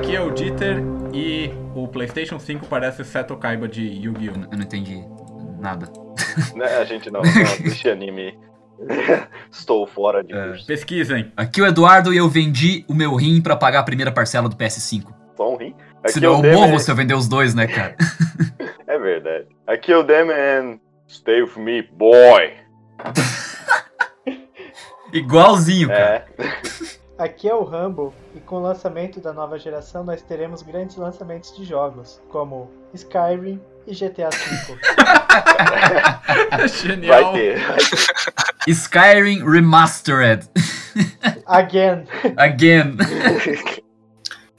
Aqui é o Dieter e o PlayStation 5 parece Seto Kaiba de Yu-Gi-Oh! Eu não entendi nada. Né, a gente não, não assiste anime. Estou fora de É. curso. Pesquisem. Aqui é o Eduardo e eu vendi o meu rim pra pagar a primeira parcela do PS5. Só um rim. Aqui Senão é eu Demen. morro se eu vender os dois, né, cara? É verdade. Aqui é o Demen. Stay with me, boy. Igualzinho, cara. É. Aqui é o Rambo e com o lançamento da nova geração nós teremos grandes lançamentos de jogos, como Skyrim e GTA V. Genial. Vai ter. Vai ter. Skyrim Remastered. Again. Again.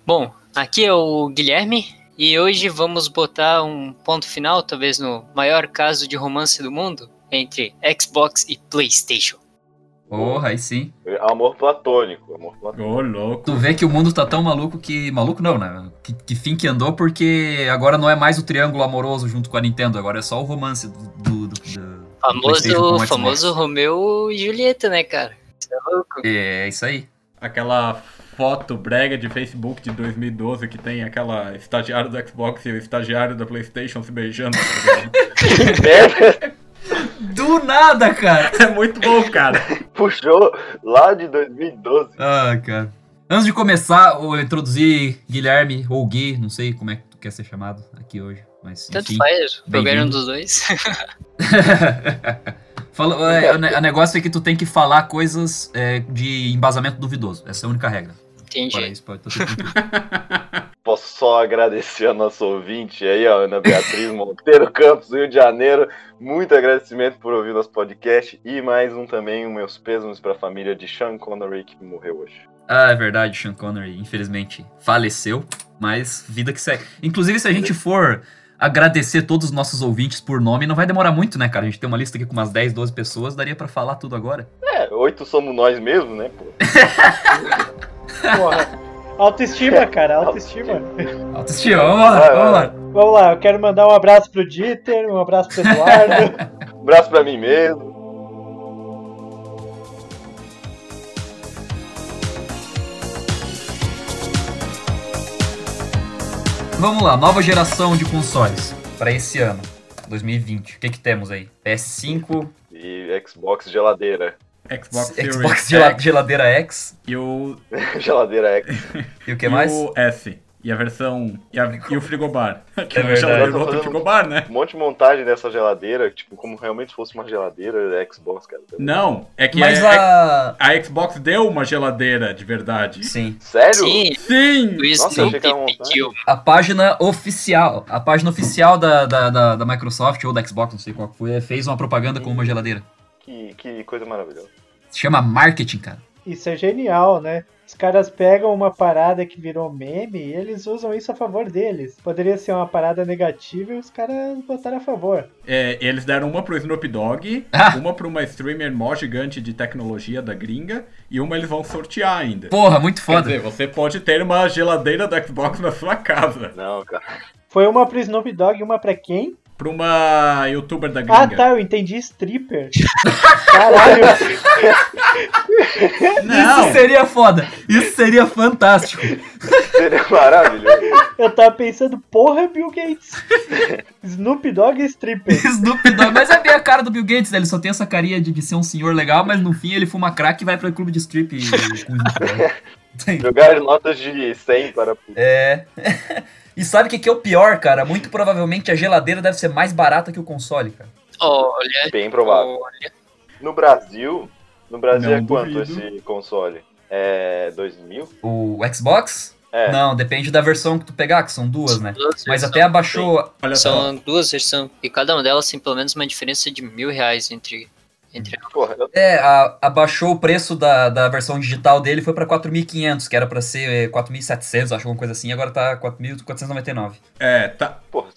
Bom, aqui é o Guilherme e hoje vamos botar um ponto final, talvez no maior caso de romance do mundo, entre Xbox e PlayStation. Porra, aí sim. Amor platônico. Amor platônico. Ô, louco. Tu vê que o mundo tá tão maluco que. Maluco não, né? Que, que fim que andou, porque agora não é mais o triângulo amoroso junto com a Nintendo, agora é só o romance do. do, do- do Famoso, o Xbox. famoso Romeu e Julieta, né, cara? Isso é louco. É isso aí. Aquela foto brega de Facebook de 2012 que tem aquela estagiária do Xbox e o estagiário da PlayStation se beijando. tá merda. Do nada, cara! é muito bom, cara. Puxou lá de 2012. Ah, cara. Antes de começar, eu introduzir Guilherme ou Gui, não sei como é que tu quer ser chamado aqui hoje, mas Tanto faz, qualquer um bem-vindo. dos dois. Fala, é, o ne- o negócio é que tu tem que falar coisas é, de embasamento duvidoso. Essa é a única regra. Entendi. isso, pode tá. Posso só agradecer a nossa ouvinte aí, ó, Ana Beatriz Monteiro Campos, Rio de Janeiro. Muito agradecimento por ouvir nosso podcast. E mais um também, os meus pêsames pra família de Sean Connery, que morreu hoje. Ah, é verdade, Sean Connery, infelizmente, faleceu, mas vida que segue. Inclusive, se a gente for agradecer todos os nossos ouvintes por nome, não vai demorar muito, né, cara? A gente tem uma lista aqui com umas 10, 12 pessoas, daria pra falar tudo agora. É, oito somos nós mesmo, né, pô? Porra. Autoestima, cara, autoestima. Autoestima, vamos lá, Vai, vamos vai. lá. Vamos lá, eu quero mandar um abraço pro Dieter, um abraço pro Eduardo. Um abraço pra mim mesmo. Vamos lá, nova geração de consoles pra esse ano, 2020. O que que temos aí? PS5, E Xbox geladeira. Xbox Xbox gela- X geladeira X e o, geladeira X. e o que e mais? o S. E a versão. E, a- e o frigobar. Que É é, o verdade. geladeira do outro frigobar, né? Um monte de montagem dessa geladeira, tipo, como realmente fosse uma geladeira Xbox, cara. Não, é que Mas é- a... a Xbox deu uma geladeira de verdade. Sim. Sério? Sim, Sim! o Nossa, eu achei Snoopy que pediu. A página oficial, a página oficial da, da, da, da Microsoft ou da Xbox, não sei qual que foi, fez uma propaganda com uma geladeira. Que, que coisa maravilhosa. Se chama marketing, cara. Isso é genial, né? Os caras pegam uma parada que virou meme e eles usam isso a favor deles. Poderia ser uma parada negativa e os caras botaram a favor. É, eles deram uma pro Snoop Dogg, Ah. uma pra uma streamer mó gigante de tecnologia da gringa, e uma eles vão sortear ainda. Porra, muito Quer foda. dizer, você pode ter uma geladeira da Xbox na sua casa. Não, cara. Foi uma pro Snoop Dogg e uma pra quem? Pra uma youtuber da Ah gringa. tá, eu entendi stripper. Caralho, Não! Isso seria foda. Isso seria fantástico. Seria maravilhoso. eu tava pensando, porra, Bill Gates. Snoop Dogg e stripper. Snoop Dogg, mas é bem a cara do Bill Gates, né? Ele só tem essa carinha de, de ser um senhor legal, mas no fim ele fuma crack e vai pro clube de strip. Tem- Jogar notas de 100 para. É. E sabe o que, que é o pior, cara? Muito provavelmente a geladeira deve ser mais barata que o console, cara. Olha, Bem provável. olha. No Brasil. No Brasil Não é quanto duvido. esse console? É 2 mil? O Xbox? É. Não, depende da versão que tu pegar, que são duas, né? Duas Mas até abaixou. Olha só. São duas versões. E cada uma delas tem pelo menos uma diferença de mil reais entre. Entre Porra, eu- É, a- abaixou o preço da, da versão digital dele, foi pra 4.500, que era pra ser é, 4.700, acho, alguma coisa assim, agora tá 4.499. É, tá. porra.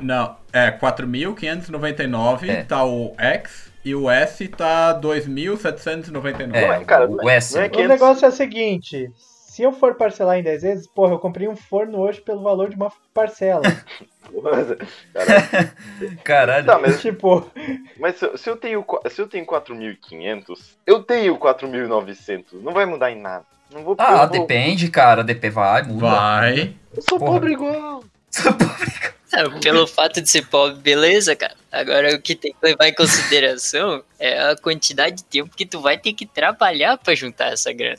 Não, é 4.599, É. tá o X, e o S tá 2.799. É, cara, o S. não é O 500. negócio é o seguinte: se eu for parcelar em 10 vezes, porra, eu comprei um forno hoje pelo valor de uma parcela. Caralho. tá, mas, tipo, mas se, eu- se eu tenho, qua- se eu tenho 4.500, eu tenho 4.900. Não vai mudar em nada. Não vou Ah, vou- depende, cara. DP vai, muda. Vai. Eu sou Porra. pobre igual. Ah, Pelo fato de ser pobre, beleza, cara. Agora o que tem que levar em consideração é a quantidade de tempo que tu vai ter que trabalhar pra juntar essa grana.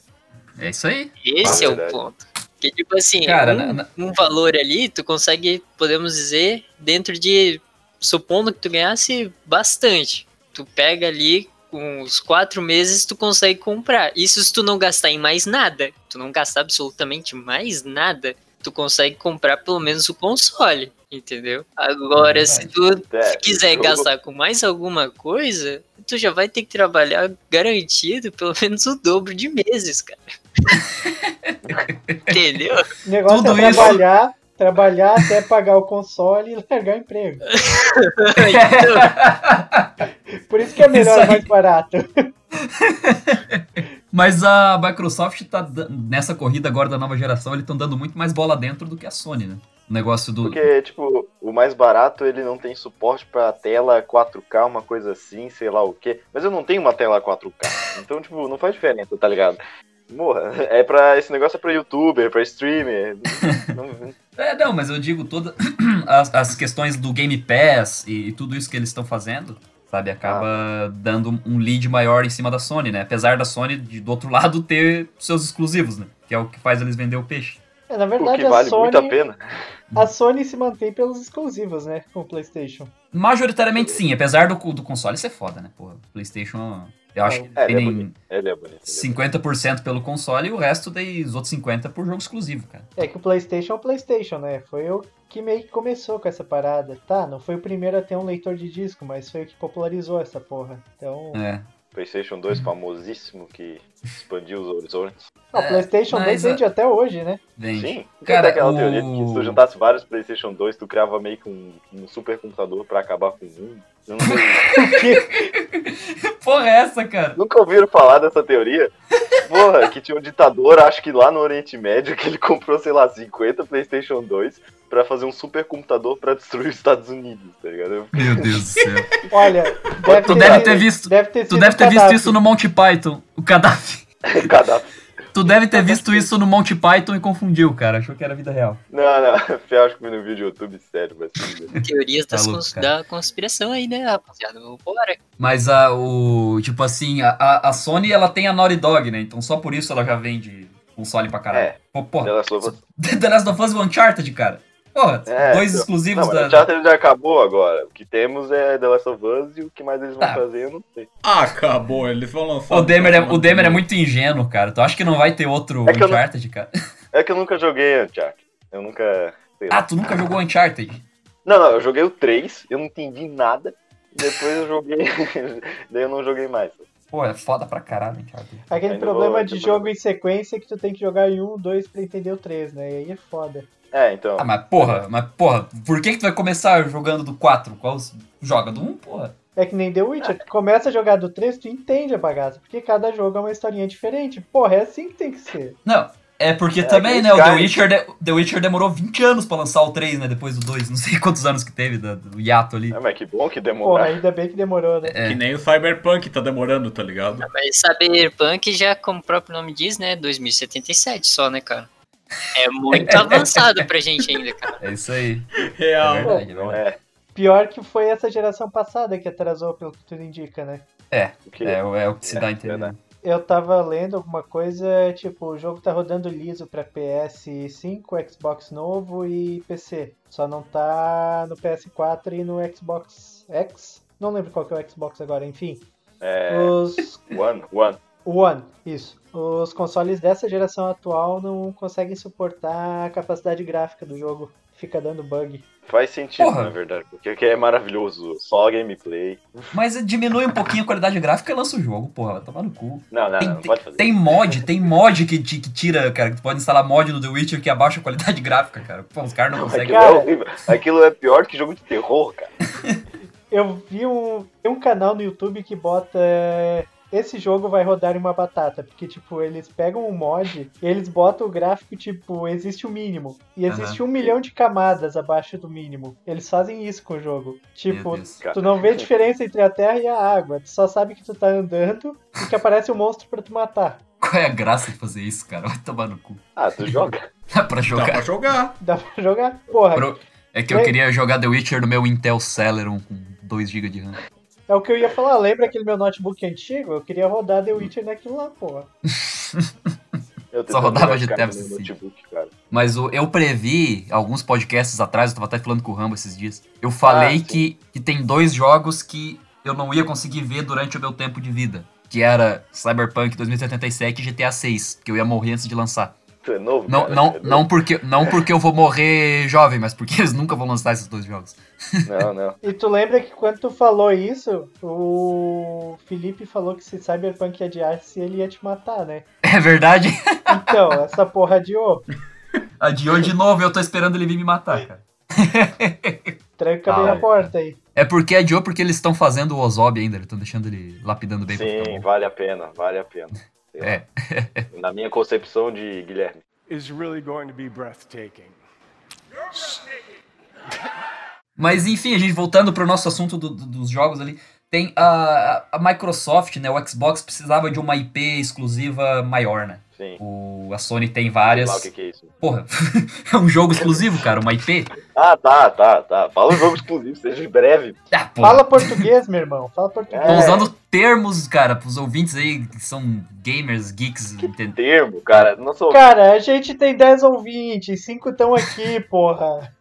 É isso aí. Esse Ah, é o ponto. Que tipo assim, Cara, um, na- na- um valor ali, tu consegue, podemos dizer, dentro de. Supondo que tu ganhasse bastante. Tu pega ali, com uns quatro meses, tu consegue comprar. Isso se tu não gastar em mais nada. Tu não gastar absolutamente mais nada, tu consegue comprar pelo menos o console. Entendeu? Agora, É se tu É, quiser jogo- gastar com mais alguma coisa, tu já vai ter que trabalhar garantido pelo menos o dobro de meses, cara. Entendeu? O negócio Tudo é isso- trabalhar, trabalhar até pagar o console e largar o emprego. Por isso que é Isso melhor aí. mais barato. Mas a Microsoft tá nessa corrida agora da nova geração, eles estão dando muito mais bola dentro do que a Sony, né? O negócio do. Porque, tipo, o mais barato ele não tem suporte pra tela 4K, uma coisa assim, sei lá o quê. Mas eu não tenho uma tela 4K. Então, tipo, não faz diferença, tá ligado? Morra. É pra. Esse negócio é pra youtuber, pra streamer. Não- É, não, mas eu digo todas as, as questões do Game Pass e, tudo isso que eles estão fazendo, sabe? Acaba dando um lead maior em cima da Sony, né? Apesar da Sony, de- do outro lado, ter seus exclusivos, né? Que é o que faz eles vender o peixe. É, na o verdade, que a vale muito a Sony, pena. a Sony se mantém pelos exclusivos, né? Com o PlayStation. Majoritariamente sim, apesar do, do console ser foda, né? Porra, PlayStation, eu acho que É, ele é. Ele é bonito. ele é bonito. 50% pelo console e o resto daí, os outros 50% por jogo exclusivo, cara. É que o PlayStation é o PlayStation, né? Foi o que meio que começou com essa parada. Tá, não foi o primeiro a ter um leitor de disco, mas foi o que popularizou essa porra. Então, É. PlayStation 2 famosíssimo que expandiu os horizontes. Ah, o PlayStation mas 2 a- vende até hoje, né? Vem. Sim, Cara, cara, aquela o- teoria de que se tu juntasse vários PlayStation 2, tu criava meio que um, um super computador pra acabar com um. Eu não sei. Porra, é essa, cara? Nunca ouviram falar dessa teoria? Porra, que tinha um ditador, acho que lá no Oriente Médio, que ele comprou, sei lá, 50 PlayStation 2 pra fazer um super computador pra destruir os Estados Unidos, tá ligado? Eu- Meu Deus do céu. Olha, deve tu ter, deve ter visto. Deve ter Tu deve ter visto Gaddafi. isso no Monty Python, o Gaddafi. Cada... Tu deve ter visto isso no Monty Python e confundiu, cara. Achou que era vida real. Não, não, eu acho que vi no vídeo do YouTube sério, mas. Teorias das Tá louco, cons- cara. da conspiração aí, né, rapaziada? Bora. Mas a, o. Tipo assim, a, a, Sony ela tem a Naughty Dog, né? Então só por isso ela já vende console pra caralho. É. Pô, porra. The Last of Us. The Last of Us e Uncharted, cara. Porra, É, dois então. exclusivos Não, da. o Charter já acabou agora. O que temos é The Last of Us e o que mais eles vão Tá. fazer, eu não sei. Acabou, eles vão lançar. O Demer, é, o Demer é muito ingênuo, cara. Tu acha que não vai ter outro É que eu não- Uncharted, cara? É que eu nunca joguei Uncharted. Eu nunca. sei lá. Ah, tu nunca jogou Uncharted? Não, não, eu joguei o 3, eu não entendi nada. Depois eu joguei. Daí eu não joguei mais. Pô, é foda pra caralho, Uncharted. Aquele Ainda problema vou- de jogo em sequência que tu tem que jogar em um, dois pra entender o três, né? E aí é foda. É, então. Ah, mas porra, mas porra, por que que tu vai começar jogando do 4? Qual joga do 1, porra? É que nem The Witcher, tu começa a jogar do 3, tu entende a bagaça, porque cada jogo é uma historinha diferente. Porra, é assim que tem que ser. Não, é porque É, também, que né, o The. Witcher, de- The Witcher demorou 20 anos pra lançar o 3, né, depois do 2, não sei quantos anos que teve da- do hiato ali. É, mas que bom que Porra, demorar. ainda bem que demorou, né? É. Que nem o Cyberpunk tá demorando, tá ligado? Mas Cyberpunk já, como o próprio nome diz, né? 2077 só, né, cara? É muito avançado pra gente ainda, cara. É isso aí. É Real. verdade, é Não verdade. é. Pior que foi essa geração passada que atrasou, pelo que tudo indica, né? O que... É, é o que se É, dá a entender. verdade. Eu tava lendo alguma coisa, tipo, o jogo tá rodando liso pra PS5, Xbox novo e PC. Só não tá no PS4 e no Xbox X. Não lembro qual que é o Xbox agora, enfim. É. Os One, One. One, isso. Os consoles dessa geração atual não conseguem suportar a capacidade gráfica do jogo. Fica dando bug. Faz sentido, Porra. na verdade. Porque aqui é maravilhoso. Só gameplay. Mas diminui um pouquinho a qualidade gráfica e lança o jogo, porra, vai tomar no cu. Não, não, Tem, não, pode fazer. tem mod, tem mod que, que tira, cara, que tu pode instalar mod no The Witcher que abaixa a qualidade gráfica, cara. Pô, os caras não conseguem. Aquilo é horrível. Aquilo é pior que jogo de terror, cara. Eu vi um, tem um canal no YouTube que bota é, esse jogo vai rodar em uma batata, porque tipo, eles pegam um mod e eles botam o gráfico tipo, existe o mínimo e existe um milhão de camadas abaixo do mínimo. Eles fazem isso com o jogo. Tipo, tu não vê diferença entre a terra e a água, tu só sabe que tu tá andando e que aparece um monstro pra tu matar. Qual é a graça de fazer isso, cara? Vai tomar no cu. Ah, tu joga? Dá pra Dá jogar. pra jogar. Dá pra jogar? Porra, Pro- É que eu queria jogar The Witcher no meu Intel Celeron com 2GB de RAM. É o que eu ia falar. Lembra aquele meu notebook antigo? Eu queria rodar The Witcher naquilo lá, porra. Eu Só rodava notebook, cara. Mas o- eu previ, alguns podcasts atrás, eu tava até falando com o Rambo esses dias. Eu falei Ah, que, que tem dois jogos que eu não ia conseguir ver durante o meu tempo de vida. Que era Cyberpunk 2077 e GTA 6, que eu ia morrer antes de lançar. Tu é novo, Não, cara? não, É não, porque, não porque eu vou morrer jovem, mas porque eles nunca vão lançar esses dois jogos. Não, não. E tu lembra que quando tu falou isso, o Felipe falou que se Cyberpunk adiasse, ele ia te matar, né? É verdade? Então, essa porra adiou. Adiou de novo eu tô esperando ele vir me matar, cara. Tranca Ah, bem é. a porta aí. É porque adiou porque eles estão fazendo o Ozob ainda, eles estão deixando ele lapidando bem pra ficar Sim, bom. vale a pena, vale a pena. Sei lá. É. Na minha concepção de Guilherme. is really going to be breathtaking. Mas enfim, a gente voltando pro nosso assunto do- do- dos jogos ali, tem a, a Microsoft, né? O Xbox precisava de uma IP exclusiva maior, né? Sim. O, a Sony tem Sei várias. lá o que, que é isso. Porra, é um jogo exclusivo, cara, uma IP. Ah, tá, tá, tá. Fala um jogo exclusivo, seja breve. Ah. Fala português, meu irmão. Fala português. Tô É. usando termos, cara, pros ouvintes aí que são gamers, geeks, entendeu? Termo, cara. Não sou. Cara, a gente tem 10 ou 20, 5 estão aqui, porra.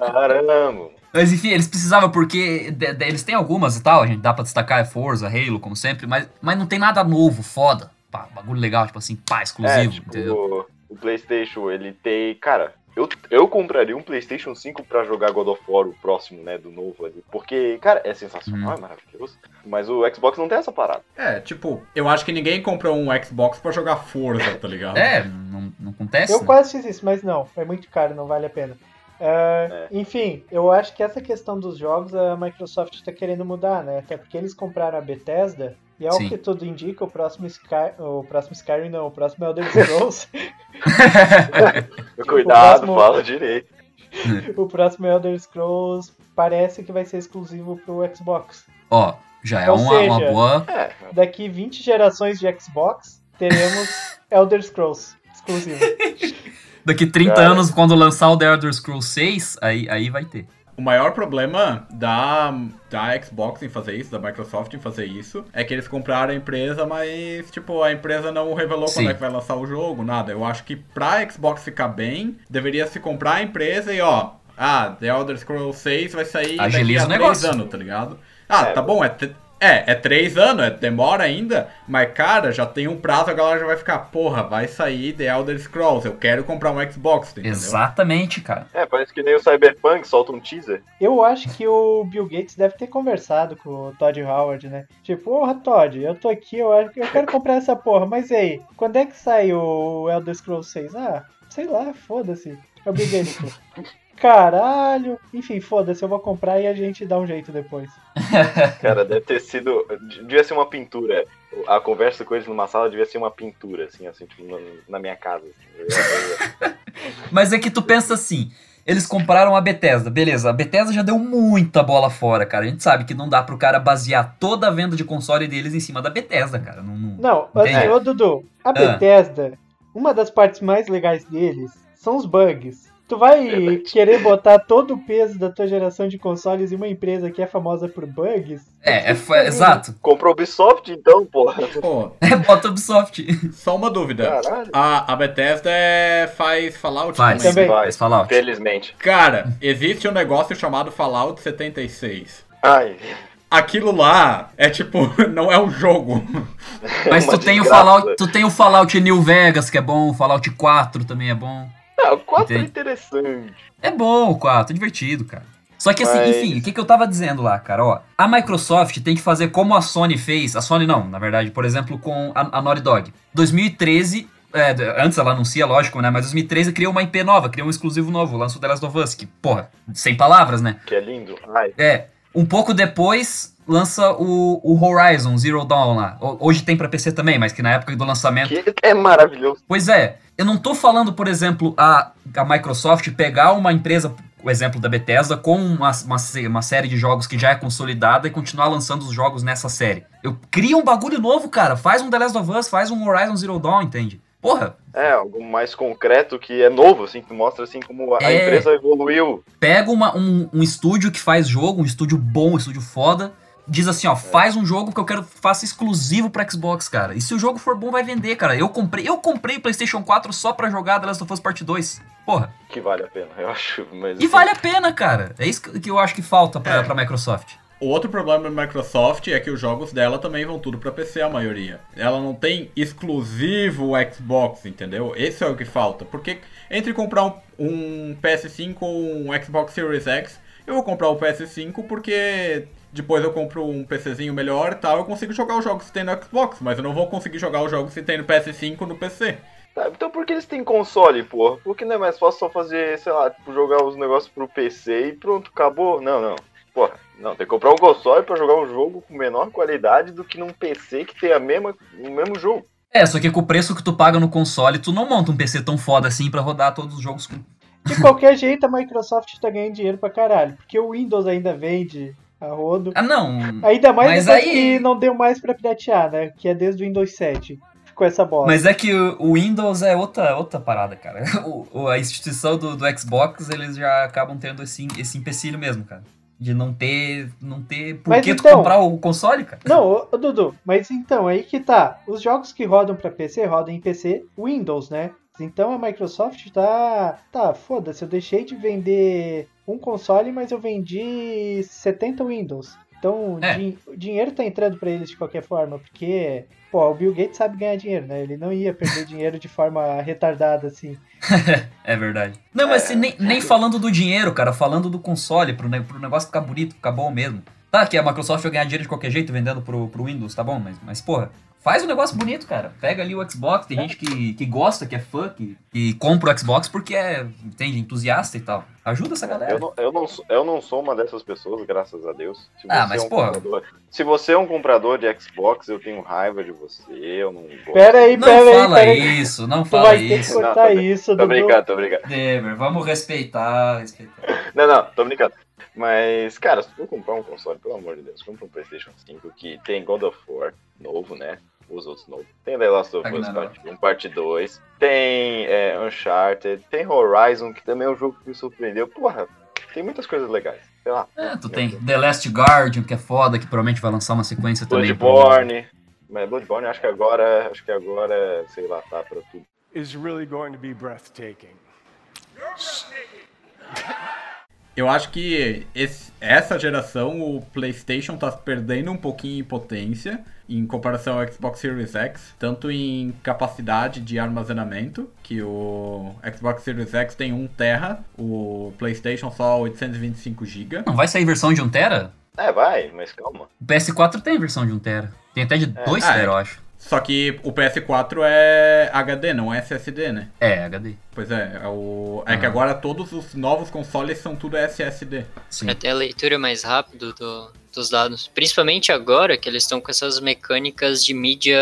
Caramba. Mas enfim, eles precisavam porque de- de- eles têm algumas e tal, a gente dá pra destacar é Forza, Halo, como sempre, mas, mas não tem nada novo, foda. Pá, bagulho legal, tipo assim, pá, É, exclusivo, tipo, entendeu? o, o PlayStation, ele tem. Cara, eu, eu compraria um PlayStation 5 pra jogar God of War, o próximo, né? Do novo ali. Porque, cara, é sensacional, Hum. é maravilhoso. Mas o Xbox não tem essa parada. É, tipo, eu acho que ninguém comprou um Xbox pra jogar Forza, tá ligado? É, não, não acontece. Eu né? quase fiz isso, mas não. É muito caro, não vale a pena. É, Enfim, eu acho que essa questão dos jogos a Microsoft está querendo mudar, né? Até porque eles compraram a Bethesda e ao Sim. que tudo indica, o próximo Sky, o próximo Skyrim não, o próximo Elder Scrolls, Cuidado, próximo- fala direito. o próximo Elder Scrolls parece que vai ser exclusivo pro Xbox. Ó, já é Ou uma, uma seja, boa. É, Daqui 20 gerações de Xbox, teremos Elder Scrolls exclusivo. Daqui 30 Cara. anos, quando lançar o The Elder Scrolls 6, aí, aí vai ter. O maior problema da, da Xbox em fazer isso, da Microsoft em fazer isso, é que eles compraram a empresa, mas, tipo, a empresa não revelou Sim. quando é que vai lançar o jogo, nada. Eu acho que pra Xbox ficar bem, deveria se comprar a empresa e, ó, ah, The Elder Scrolls 6 vai sair Agiliza daqui a o negócio. três anos, tá ligado? Ah, É. tá bom, é, é, é três anos, é, demora ainda, mas, cara, já tem um prazo, a galera já vai ficar, porra, vai sair The Elder Scrolls, eu quero comprar um Xbox, entendeu? Exatamente, cara. é, parece que nem o Cyberpunk, solta um teaser. Eu acho que o Bill Gates deve ter conversado com o Todd Howard, né? Tipo, porra, Todd, eu tô aqui, eu acho que eu quero comprar essa porra, mas e aí, quando é que sai o Elder Scrolls 6? Ah, sei lá, foda-se. É o Bill Gates. Caralho. Enfim, foda-se, eu vou comprar e a gente dá um jeito depois. Cara, deve ter sido. Devia ser uma pintura. A conversa com eles numa sala devia ser uma pintura, assim, assim, tipo, na, na minha casa. assim. Mas é que tu pensa assim, eles compraram a Bethesda, beleza, a Bethesda já deu muita bola fora, cara. A gente sabe que não dá pro cara basear toda a venda de console deles em cima da Bethesda, cara. Não, não- Não, assim, ô Dudu, a Bethesda, uma das partes mais legais deles são os bugs. Tu vai Verdade. querer botar todo o peso da tua geração de consoles em uma empresa que é famosa por bugs? É, é, exato. Comprou Ubisoft, então, porra. Pô, É, bota Ubisoft. só uma dúvida. Caralho. A, a Bethesda é- faz Fallout Faz, também. Também. faz Fallout. Felizmente. Cara, existe um negócio chamado Fallout 76. Ai. Aquilo lá é tipo, não é um jogo. Mas tu tem, o. Fallout, tu tem o Fallout New Vegas, que é bom, o Fallout 4 também é bom. O 4 é interessante. É bom o 4, é divertido, cara. Só que assim, Mas- enfim, o que, que eu tava dizendo lá, cara, ó. A Microsoft tem que fazer como a Sony fez. A Sony não, na verdade, por exemplo, com a, a Naughty Dog. 2013, é, antes ela anuncia, lógico, né? Mas 2013 criou uma IP nova, criou um exclusivo novo, lançou The Last of Us, que, porra, sem palavras, né? Que é lindo. Ai. É, um pouco depois lança o, o Horizon Zero Dawn lá. Ho- Hoje tem pra PC também, mas que na época do lançamento Que é maravilhoso. Pois é, eu não tô falando, por exemplo, a, a Microsoft pegar uma empresa o exemplo da Bethesda, com uma, uma, uma série de jogos que já é consolidada e continuar lançando os jogos nessa série. Eu cria um bagulho novo, cara. Faz um The Last of Us, faz um Horizon Zero Dawn, entende? Porra, É, algo mais concreto que é novo, assim, que mostra assim como a É. empresa evoluiu. pega uma- um, um estúdio que faz jogo, um estúdio bom, um estúdio foda, diz assim, ó, faz um jogo que eu quero que faça exclusivo pra Xbox, cara. E se o jogo for bom, vai vender, cara. Eu comprei, eu comprei PlayStation 4 só pra jogar The Last of Us Part 2. Porra. Que vale a pena, eu acho. Mas, E assim, vale a pena, cara. É isso que que eu acho que falta pra, É. pra Microsoft. Outro problema da Microsoft é que os jogos dela também vão tudo pra PC, a maioria. Ela não tem exclusivo Xbox, entendeu? Esse é o que falta. Porque entre comprar um, um PS5 ou um Xbox Series X, eu vou comprar o PS5 porque depois eu compro um PCzinho melhor e tal, eu consigo jogar os jogos que tem no Xbox, mas eu não vou conseguir jogar os jogos que tem no PS5 no PC. Tá, então por que eles têm console, porra? Por que não é mais fácil só fazer, sei lá, tipo, jogar os negócios pro PC e pronto, acabou? Não, não. Porra, não, tem que comprar um console pra jogar um jogo com menor qualidade do que num PC que tem a mesma, o mesmo jogo. É, só que com o preço que tu paga no console, tu não monta um PC tão foda assim pra rodar todos os jogos com... De qualquer jeito, a Microsoft tá ganhando dinheiro pra caralho. Porque o Windows ainda vende a rodo. Ah, não. Ainda mais Mas aí- que não deu mais pra piratear, né? Que é desde o Windows 7. Ficou essa bola. Mas é que o Windows é outra, outra parada, cara. O- a instituição do, do Xbox, eles já acabam tendo esse, esse empecilho mesmo, cara. De não ter. Não ter. Por Mas que tu então- comprar o console, cara? Não, ô, Dudu, mas então, aí que tá. Os jogos que rodam pra PC rodam em PC Windows, né? Então a Microsoft tá. Tá, foda-se, eu deixei de vender um console, mas eu vendi 70 Windows. Então É. din- o dinheiro tá entrando pra eles de qualquer forma, porque, pô, o Bill Gates sabe ganhar dinheiro, né? Ele não ia perder dinheiro de forma retardada assim. É verdade. Não, mas se nem, nem falando do dinheiro, cara, falando do console, pro, pro negócio ficar bonito, ficar bom mesmo. Tá, que a Microsoft vai ganhar dinheiro de qualquer jeito vendendo pro, pro Windows, tá bom, mas, mas porra, faz um negócio bonito, cara. Pega ali o Xbox, tem gente que, que gosta, que é fã, que, que compra o Xbox porque é, entende, entusiasta e tal. Ajuda essa galera. Eu não, eu, não, sou- eu não sou uma dessas pessoas, graças a Deus. Se Ah, você mas, é um porra. comprador- se você é um comprador de Xbox, eu tenho raiva de você, eu não gosto. Pera aí, Não pera aí, fala pera aí. isso, não Tu fala vai ter que isso. Não, cortar tô isso, Tô brincando, tô brincando. Demer, vamos respeitar, respeitar. Não, não, tô brincando. Mas, cara, se tu comprar um console, pelo amor de Deus, compra um PlayStation 5 que tem God of War novo, né? Os outros novos. Tem The Last of Us. Parte 1, Parte 2. Tem é, Uncharted. Tem Horizon, que também é um jogo que me surpreendeu. Porra, tem muitas coisas legais. Sei lá. É, tu tem The Last Guardian, que é foda, que provavelmente vai lançar uma sequência também. pro- Bloodborne. Mas Bloodborne, acho que agora, acho que agora, sei lá, tá pra tudo. Is really going to be breathtaking. Eu acho que esse- essa geração o PlayStation tá perdendo um pouquinho em potência em comparação ao Xbox Series X, tanto em capacidade de armazenamento, que o Xbox Series X tem 1 TB, o PlayStation só 825 GB. Não vai sair versão de 1 tera? É, vai, mas calma. O PS4 tem versão de 1 tera. Tem até de 2 Ah, é. tera, eu acho. Só que o PS4 é HD, não é SSD, né? É, HD. Pois é, é, o... é que Aham. agora todos os novos consoles são tudo SSD. Sim. Até a leitura mais rápida do- dos dados. Principalmente agora que eles estão com essas mecânicas de mídia,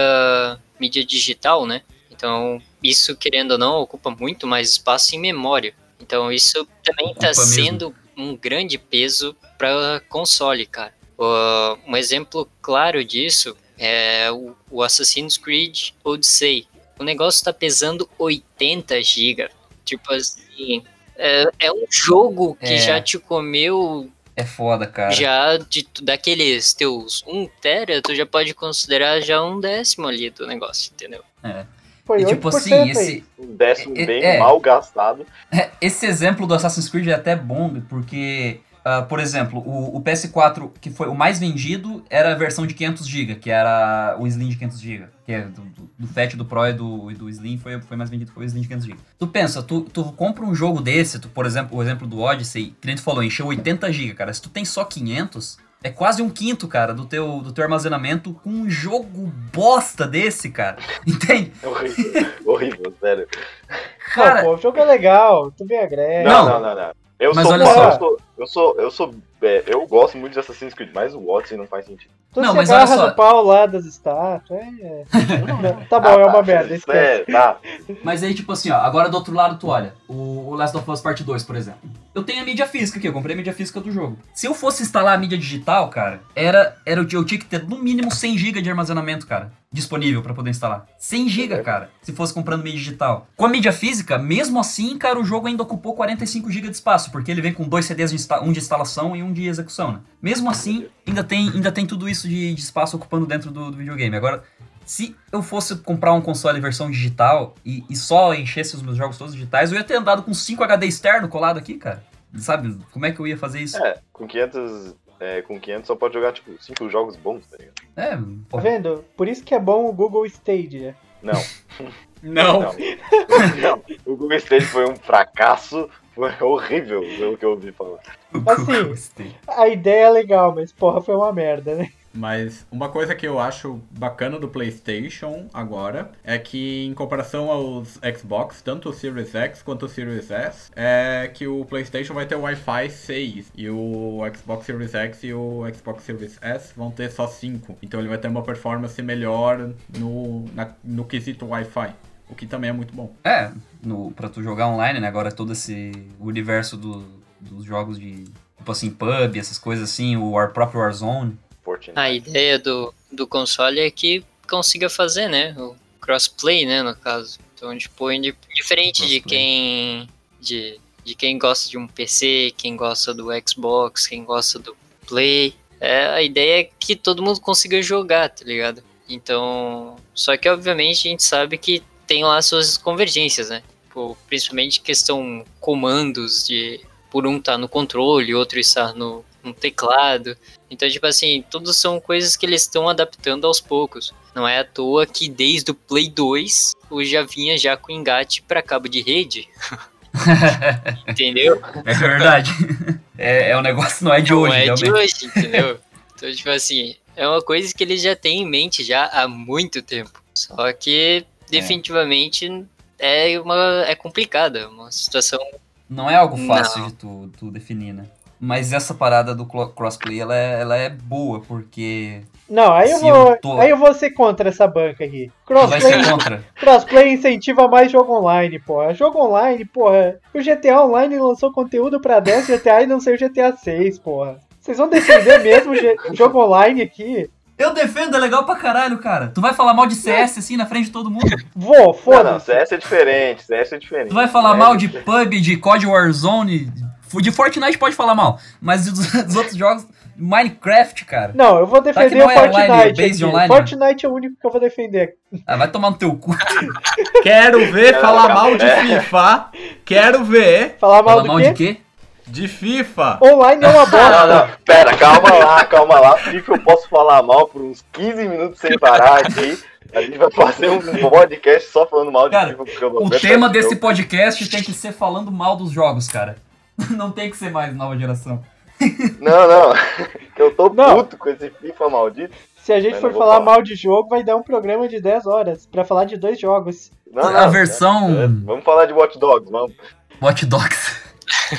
mídia digital, né? Então, isso, querendo ou não, ocupa muito mais espaço em memória. Então, isso também está sendo um grande peso para console, cara. O- um exemplo claro disso é o, o Assassin's Creed Odyssey. O negócio tá pesando 80 GB. Tipo assim, é, é um jogo que É. já te comeu É foda, cara. já de, daqueles teus 1 tera, tu já pode considerar já um décimo ali do negócio, entendeu? É. Foi E tipo 8% assim, esse, Um décimo É, bem é. mal gastado. esse exemplo do Assassin's Creed é até bom, porque, ah, por exemplo, o, o PS4, que foi o mais vendido, era a versão de 500GB, que era o Slim de 500GB. Que é do, do, do Fat, do Pro e do, e do Slim, foi, foi mais vendido foi o Slim de 500GB. Tu pensa, tu, tu compra um jogo desse, tu, por exemplo, o exemplo do Odyssey, que nem tu falou, encheu 80GB, cara. Se tu tem só 500, é quase um quinto, cara, do teu, do teu armazenamento com um jogo bosta desse, cara. Entende? É horrível, horrível, sério. Cara, Não, pô, o jogo é legal, tu me agrega. Não, Não. não, não, não. Eu Mas sou, olha eu só. sou, Eu sou, eu sou, é, eu gosto muito de Assassin's Creed, mas o Odyssey não faz sentido. Tu Não, mas olha agarra só. pau lá das estátuas. É... Não, tá bom, é uma merda. Isso é, tá. Mas aí, tipo assim, ó, agora do outro lado tu olha, o, o Last of Us Part 2, por exemplo. Eu tenho a mídia física aqui, eu comprei a mídia física do jogo. Se eu fosse instalar a mídia digital, cara, era, era eu tinha que ter no mínimo 100 GB de armazenamento, cara, disponível pra poder instalar. 100 GB, cara, se fosse comprando mídia digital. Com a mídia física, mesmo assim, cara, o jogo ainda ocupou 45 GB de espaço, porque ele vem com dois CDs, de um de instalação e um de execução, né? Mesmo assim, ainda tem, ainda tem tudo isso de, de espaço ocupando dentro do, do videogame. Agora, se eu fosse comprar um console versão digital e, e só enchesse os meus jogos todos digitais, eu ia ter andado com 5 HD externo colado aqui, cara. Sabe? Como é que eu ia fazer isso? É, com 500, é, com 500 só pode jogar, tipo, 5 jogos bons, tá ligado? É, Tá pô, vendo? Por isso que é bom o Google Stadia. Não, Não. não. não. O Google Stage foi um fracasso, foi horrível, pelo que eu ouvi falar. Assim. A ideia é legal, mas porra, foi uma merda, né? Mas uma coisa que eu acho bacana do PlayStation agora é que, em comparação aos Xbox, tanto o Series X quanto o Series S, é que o PlayStation vai ter Wi-Fi 6 e o Xbox Series X e o Xbox Series S vão ter só 5. Então ele vai ter uma performance melhor no, na- no quesito Wi-Fi, o que também é muito bom. É, no, pra tu jogar online, né? Agora todo esse universo do- dos jogos de, tipo assim, pub, essas coisas assim, o War, próprio Warzone. A ideia do, do console é que consiga fazer, né? O crossplay, né, no caso. Então, tipo, diferente de quem. De, de quem gosta de um PC, quem gosta do Xbox, quem gosta do Play. É, a ideia é que todo mundo consiga jogar, tá ligado? Então. Só que obviamente a gente sabe que tem lá suas convergências, né? Tipo, principalmente questão comandos de por um tá no controle, outro está no, no teclado. Então, tipo assim, tudo são coisas que eles estão adaptando aos poucos. Não é à toa que desde o Play 2 o já vinha já com engate para cabo de rede. Entendeu? É verdade. é, é um negócio, não é de Não hoje, é realmente. de hoje, entendeu? Então, tipo assim, é uma coisa que eles já têm em mente já há muito tempo. Só que definitivamente é, uma é complicada, é uma situação Não é algo fácil Não. de tu, tu definir, né? Mas essa parada do crossplay, ela é, ela é boa, porque Não, aí eu vou. eu tô- Aí eu vou ser contra essa banca aqui. Crossplay, ser contra. crossplay incentiva mais jogo online, porra. Jogo online, porra. O GTA Online lançou conteúdo pra 10 GTA e não sei o GTA 6, porra. Vocês vão defender mesmo o jogo online aqui? Eu defendo, é legal pra caralho, cara. Tu vai falar mal de CS assim na frente de todo mundo. Vou, Não, não, foda-se. CS é diferente, CS é diferente. Tu vai falar CS mal é de. PUB, de COD Warzone, de Fortnite pode falar mal, mas dos, dos outros jogos, Minecraft, cara. Não, eu vou Tá defender não o é Fortnite. aqui. online, Fortnite é o único que eu vou defender. Ah, vai tomar no teu cu. Quero ver É, falar cara, mal de é. FIFA. Quero ver Falar mal Fala do mal quê? de quê? De FIFA. Online é uma Não, bosta. não, pera, calma lá, calma lá. FIFA eu posso falar mal por uns 15 minutos sem parar aqui. A gente vai fazer um podcast só falando mal de Cara, FIFA porque eu não O tema esse desse jogo. podcast tem que ser falando mal dos jogos, cara. Não tem que ser mais nova geração. Não, não. Que eu tô Não. puto com esse FIFA maldito. Se a gente for não falar falar. mal de jogo, vai dar um programa de 10 horas pra falar de dois jogos. Não, A não, versão- é, é, vamos falar de Watch Dogs, vamos. Watch Dogs.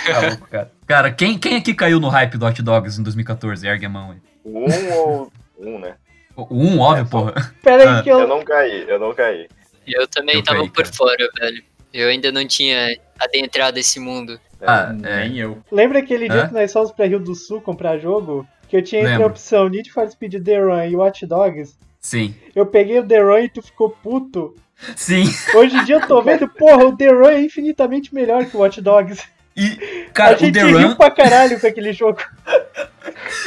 Tá louco, cara. Cara, quem, quem aqui caiu no hype do Watch Dogs em 2014? Ergue a mão aí. Um ou um, né? O 1, óbvio, É, porra. Pera aí Ah. que eu, Eu não caí, eu não caí. Eu também Eu tava caí, por cara. fora, velho. Eu ainda não tinha adentrado esse mundo. Ah, é. Nem eu. Lembra aquele dia que nós fomos pra Rio do Sul comprar jogo? Que eu tinha entre a opção Need for Speed The Run e Watch Dogs. Sim. Eu peguei o The Run e tu ficou puto. Sim. Hoje em dia eu tô vendo, porra, o The Run é infinitamente melhor que o Watch Dogs. E, cara, a o gente The riu Run. pra caralho com aquele jogo.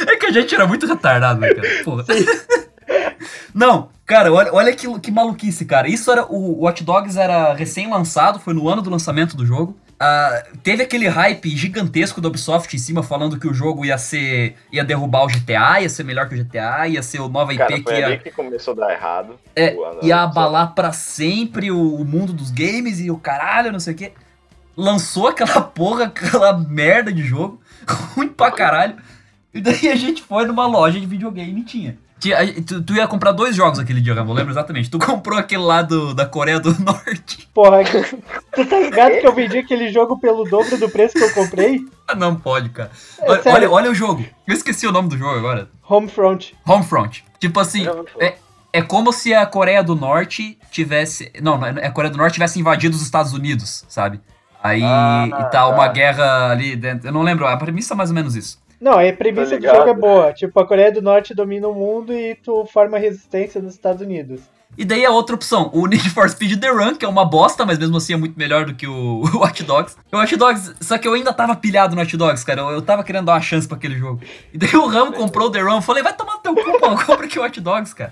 É que a gente era muito retardado, né, cara? Porra. Não, cara, olha, olha que, que maluquice, cara. Isso era. O Watch Dogs era recém-lançado, foi no ano do lançamento do jogo. Ah, teve aquele hype gigantesco da Ubisoft em cima falando que o jogo ia ser. ia derrubar o GTA, ia ser melhor que o GTA, ia ser o nova IP Cara, que foi ali ia, que começou a dar errado. É, O- ia abalar pra sempre o, o mundo dos games e o caralho, não sei o quê. Lançou aquela porra, aquela merda de jogo, ruim pra caralho. E daí a gente foi numa loja de videogame e tinha. Aí, tu, tu ia comprar dois jogos aquele dia, eu lembro exatamente. Tu comprou aquele lá do, da Coreia do Norte. Porra, tu tá ligado que eu vendi aquele jogo pelo dobro do preço que eu comprei? Ah, Não pode, cara. É Olha, sério. olha, olha o jogo. Eu esqueci o nome do jogo agora. Homefront. Homefront. Tipo assim, é, é como se a Coreia do Norte tivesse. Não, não é- a Coreia do Norte tivesse invadido os Estados Unidos, sabe? Aí Ah, e tá uma tá. guerra ali dentro. Eu não lembro, a premissa é mais ou menos isso. Não, a premissa Tô do jogo é boa. Tipo, a Coreia do Norte domina o mundo e tu forma resistência nos Estados Unidos. E daí a outra opção, o Need for Speed The Run, que é uma bosta, mas mesmo assim é muito melhor do que o, o Watch Dogs. O Watch Dogs, só que eu ainda tava pilhado no Watch Dogs, cara. Eu, eu tava querendo dar uma chance pra aquele jogo. E daí o Ram comprou o The Run, eu falei, vai tomar no teu cu, pô, compra aqui o Watch Dogs, cara.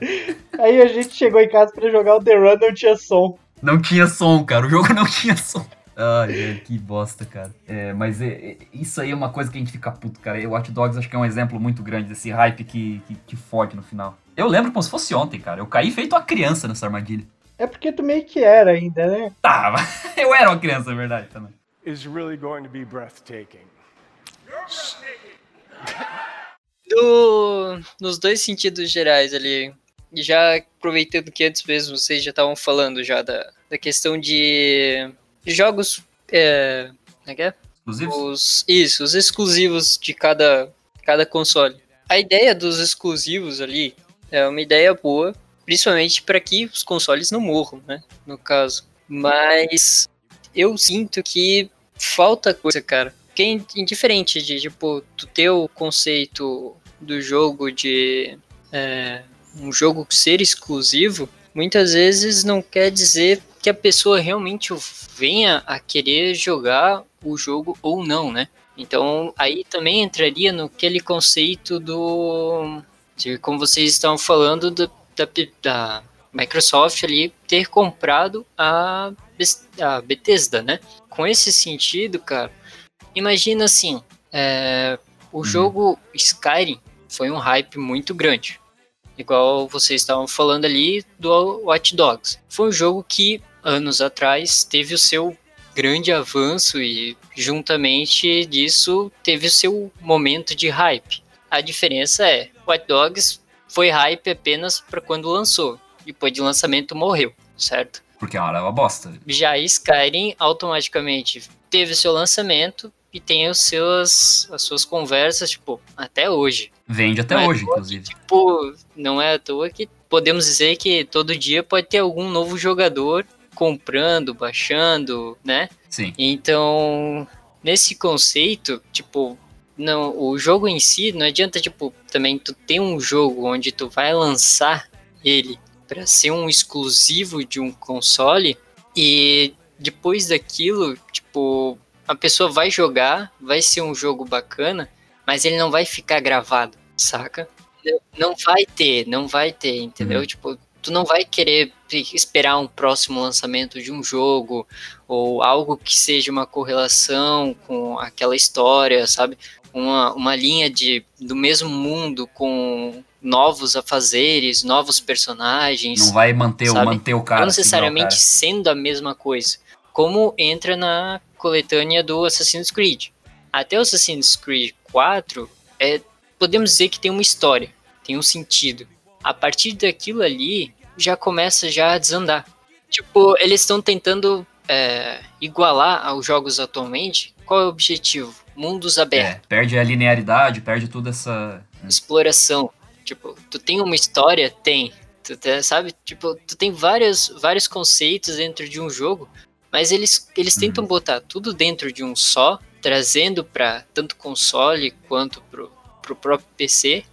Aí a gente chegou em casa pra jogar o The Run, não tinha som. Não tinha som, cara. O jogo não tinha som. Ai, velho, que bosta, cara. É, mas é- é- isso aí é uma coisa que a gente fica puto, cara. E o Watch Dogs acho que é um exemplo muito grande desse hype que, que, que fode no final. Eu lembro como se fosse ontem, cara. Eu caí feito uma criança nessa armadilha. É porque tu meio que era ainda, né? Tá, mas eu era uma criança, é verdade, também. Is really going to be breathtaking. Do, nos dois sentidos gerais ali, e já aproveitando que antes mesmo vocês já estavam falando já da, da questão de jogos, é, como é que é? Exclusivos? Os, isso, os exclusivos de cada, cada console. A ideia dos exclusivos ali é uma ideia boa, principalmente para que os consoles não morram, né? No caso. Mas eu sinto que falta coisa, cara. Porque é in- indiferente de, tipo, tu ter o conceito do jogo de é, um jogo ser exclusivo, muitas vezes não quer dizer que a pessoa realmente venha a querer jogar o jogo ou não, né? Então aí também entraria no aquele conceito do de como vocês estavam falando do- da, da Microsoft ali ter comprado a, a Bethesda, né? Com esse sentido, cara, imagina assim, é, o jogo Skyrim foi um hype muito grande. Igual vocês estavam falando ali do Watch Dogs. Foi um jogo que, anos atrás, teve o seu grande avanço e, juntamente disso, teve o seu momento de hype. A diferença é, Watch Dogs foi hype apenas para quando lançou. Depois de lançamento morreu, certo? Porque a hora é uma bosta. Já Skyrim automaticamente teve o seu lançamento e tem os seus, as suas conversas, tipo, até hoje. Vende até Não é hoje, toa inclusive. que, Tipo, não é à toa que podemos dizer que todo dia pode ter algum novo jogador comprando, baixando, né? Sim. Então, nesse conceito, tipo, não, o jogo em si não adianta tipo também tu ter um jogo onde tu vai lançar ele para ser um exclusivo de um console e depois daquilo, tipo, a pessoa vai jogar, vai ser um jogo bacana, mas ele não vai ficar gravado, saca? Não- vai ter, não vai ter, entendeu? Uhum. Tipo, tu não vai querer esperar um próximo lançamento de um jogo ou algo que seja uma correlação com aquela história, sabe? Uma, uma linha de, do mesmo mundo com novos afazeres, novos personagens Não vai manter, o- sabe? manter o cara. não assim, necessariamente não, sendo a mesma coisa. Como entra na coletânea do Assassin's Creed. Até o Assassin's Creed 4, é, podemos dizer que tem uma história, tem um sentido. A partir daquilo ali, já começa já a desandar. Tipo, eles estão tentando é, igualar aos jogos atualmente. Qual é o objetivo? Mundos abertos. É, perde a linearidade, perde toda essa. exploração. Tipo, tu tem uma história? Tem. Tu te- sabe? Tipo, tu tem vários, vários conceitos dentro de um jogo, mas eles, eles tentam Uhum. botar tudo dentro de um só, trazendo para tanto console quanto pro, pro próprio PC.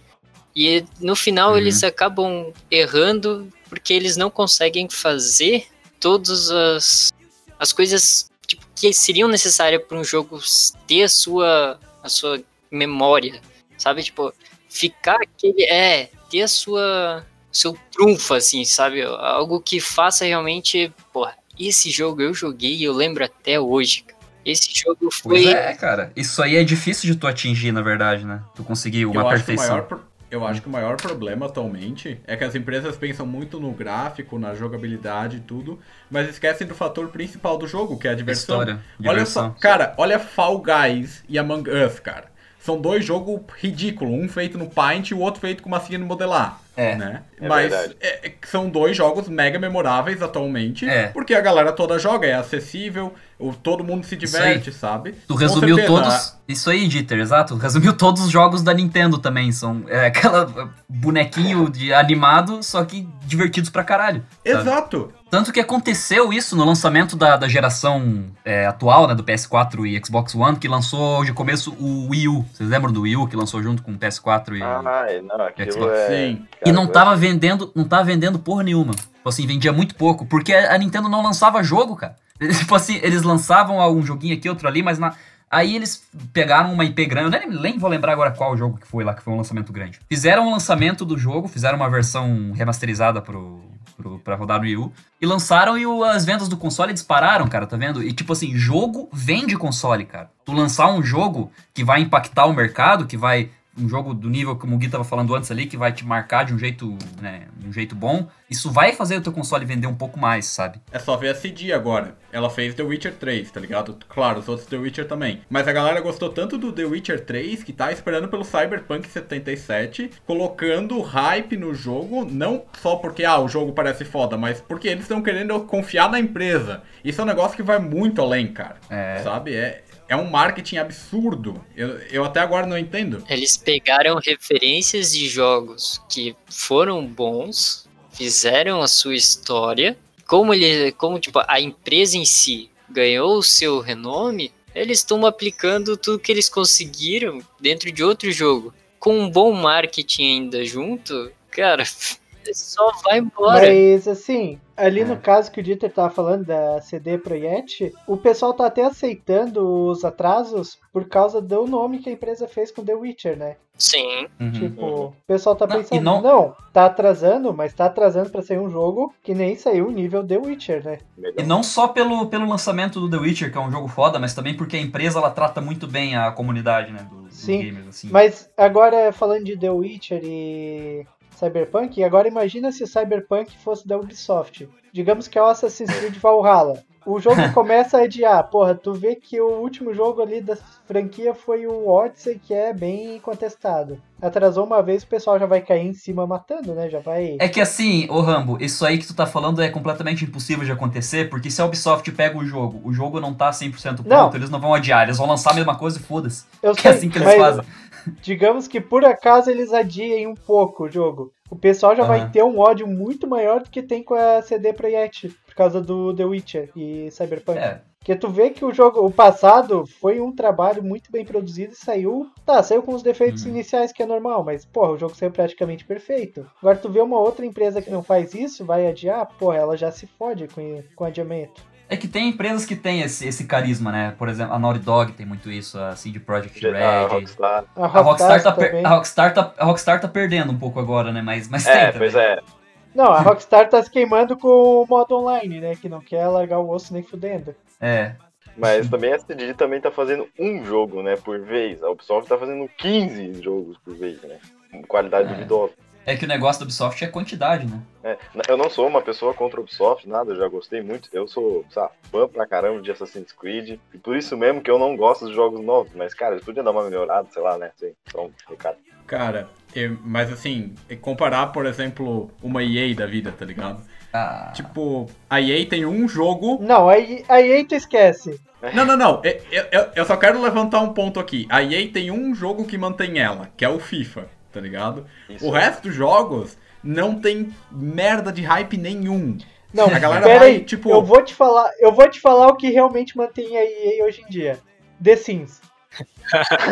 E no final Uhum. eles acabam errando porque eles não conseguem fazer todas as, as coisas tipo, que seriam necessárias para um jogo ter a sua, a sua memória, sabe? Tipo, ficar aquele. É, ter a sua. seu trunfo, assim, sabe? Algo que faça realmente. Porra, esse jogo eu joguei e eu lembro até hoje. cara. Esse jogo Pois foi. é, cara. Isso aí é difícil de tu atingir, na verdade, né? Tu conseguir uma eu acho que o perfeição. maior eu acho que o maior problema atualmente é que as empresas pensam muito no gráfico, na jogabilidade e tudo, mas esquecem do fator principal do jogo, que é a diversão. História, Olha só, diversão. cara, olha Fall Guys e Among Us, cara. são dois jogos ridículos, um feito no Paint e o outro feito com massinha no modelar. É. Né? É Mas é- é são dois jogos mega memoráveis atualmente, É. porque a galera toda joga, é acessível, o, todo mundo se diverte, sabe? Tu resumiu todos. Isso aí, Dieter, exato. Resumiu todos os jogos da Nintendo também. São é, aquela bonequinho de animado, só que divertidos pra caralho. sabe? Exato. Tanto que aconteceu isso no lançamento da, da geração é, atual, né, do PS4 e Xbox One, que lançou de começo o Wii U. Vocês lembram do Wii U que lançou junto com o PS4 e. Ai, não, aquilo Xbox. é. Sim. e não tava vendendo, não tava vendendo porra nenhuma. Tipo assim, vendia muito pouco, porque a Nintendo não lançava jogo, cara. Tipo assim, eles lançavam algum joguinho aqui, outro ali, mas na... aí eles pegaram uma IP grande, eu nem, nem vou lembrar agora qual jogo que foi lá, que foi um lançamento grande. Fizeram o lançamento do jogo, fizeram uma versão remasterizada pro, pro, pra rodar no Wii U, e lançaram e o- as vendas do console dispararam, cara, tá vendo? E tipo assim, jogo vende console, cara. Tu lançar um jogo que vai impactar o mercado, que vai um jogo do nível como o Gui tava falando antes ali, que vai te marcar de um jeito, né, um jeito bom, isso vai fazer o teu console vender um pouco mais, sabe? É só ver a CD agora. Ela fez The Witcher 3, tá ligado? Claro, os outros The Witcher também. Mas a galera gostou tanto do The Witcher 3 que tá esperando pelo Cyberpunk 77, colocando hype no jogo, não só porque ah, o jogo parece foda, mas porque eles estão querendo confiar na empresa. Isso é um negócio que vai muito além, cara. É. Sabe? É, é um marketing absurdo. Eu, eu até agora não entendo. Eles pegaram referências de jogos que foram bons, fizeram a sua história, como ele, como tipo a empresa em si ganhou o seu renome, eles estão aplicando tudo que eles conseguiram dentro de outro jogo. Com um bom marketing ainda junto, cara, só vai embora. Mas assim, ali É. no caso que o Dieter tava falando da CD Projekt, o pessoal tá até aceitando os atrasos por causa do nome que a empresa fez com The Witcher, né? Sim, Tipo, Uhum. o pessoal tá Não, pensando, não- não... tá atrasando, mas tá atrasando pra sair um jogo que nem saiu nível The Witcher, né? E não só pelo, pelo lançamento do The Witcher, que é um jogo foda, mas também porque a empresa ela trata muito bem a comunidade, né, do- dos Sim, gamers, assim. Mas agora falando de The Witcher e Cyberpunk, agora imagina se o Cyberpunk fosse da Ubisoft. Digamos que é o Assassin's Creed Valhalla. O jogo começa a adiar, porra, tu vê que o último jogo ali da franquia foi o Odyssey, que é bem contestado. Atrasou uma vez, o pessoal já vai cair em cima matando, né? Já vai. É que assim, ô Rambo, isso aí que tu tá falando é completamente impossível de acontecer, porque se a Ubisoft pega o jogo, o jogo não tá 100% pronto, Não. eles não vão adiar, eles vão lançar a mesma coisa e foda-se. Que é sei, assim que eles mas fazem. Digamos que por acaso eles adiem um pouco o jogo. O pessoal já vai Aham. ter um ódio muito maior do que tem com a CD Projekt, por causa do The Witcher e Cyberpunk. É, Porque tu vê que o jogo, o passado, foi um trabalho muito bem produzido e saiu. Tá, saiu com os defeitos Uhum. iniciais, que é normal, mas, porra, o jogo saiu praticamente perfeito. Agora tu vê uma outra empresa que não faz isso, vai adiar, porra, ela já se fode com, com adiamento. É que tem empresas que têm esse, esse carisma, né? Por exemplo, a Naughty Dog tem muito isso, a CD Projekt A Red. Rockstar. A A Rockstar, tá per- a, Rockstar tá, a Rockstar tá perdendo um pouco agora, né? Mas, mas tem É, também. pois é. Não, a Rockstar tá se queimando com o modo online, né? Que não quer largar o osso nem fudendo. É. Mas também a CD também tá fazendo um jogo, né, por vez. A Ubisoft tá fazendo 15 jogos por vez, né? Com qualidade É. duvidosa. É que o negócio da Ubisoft é quantidade, né? É, eu não sou uma pessoa contra a Ubisoft, nada, eu já gostei muito. Eu sou, sabe, fã pra caramba de Assassin's Creed. E por isso mesmo que eu não gosto dos jogos novos. Mas, cara, eles podiam dar uma melhorada, sei lá, né? Só um recado. Cara, eu- mas assim, comparar, por exemplo, uma EA da vida, tá ligado? Ah, Tipo, a EA tem um jogo. Não, aí, aí tu esquece. Não, não, não. Eu, eu, eu só quero levantar um ponto aqui. A EA tem um jogo que mantém ela, que é o FIFA, tá ligado? Isso. O resto dos jogos não tem merda de hype nenhum. Não, A galera pera vai, aí, tipo- eu vou te falar, eu vou te falar o que realmente mantém a EA hoje em dia. The Sims.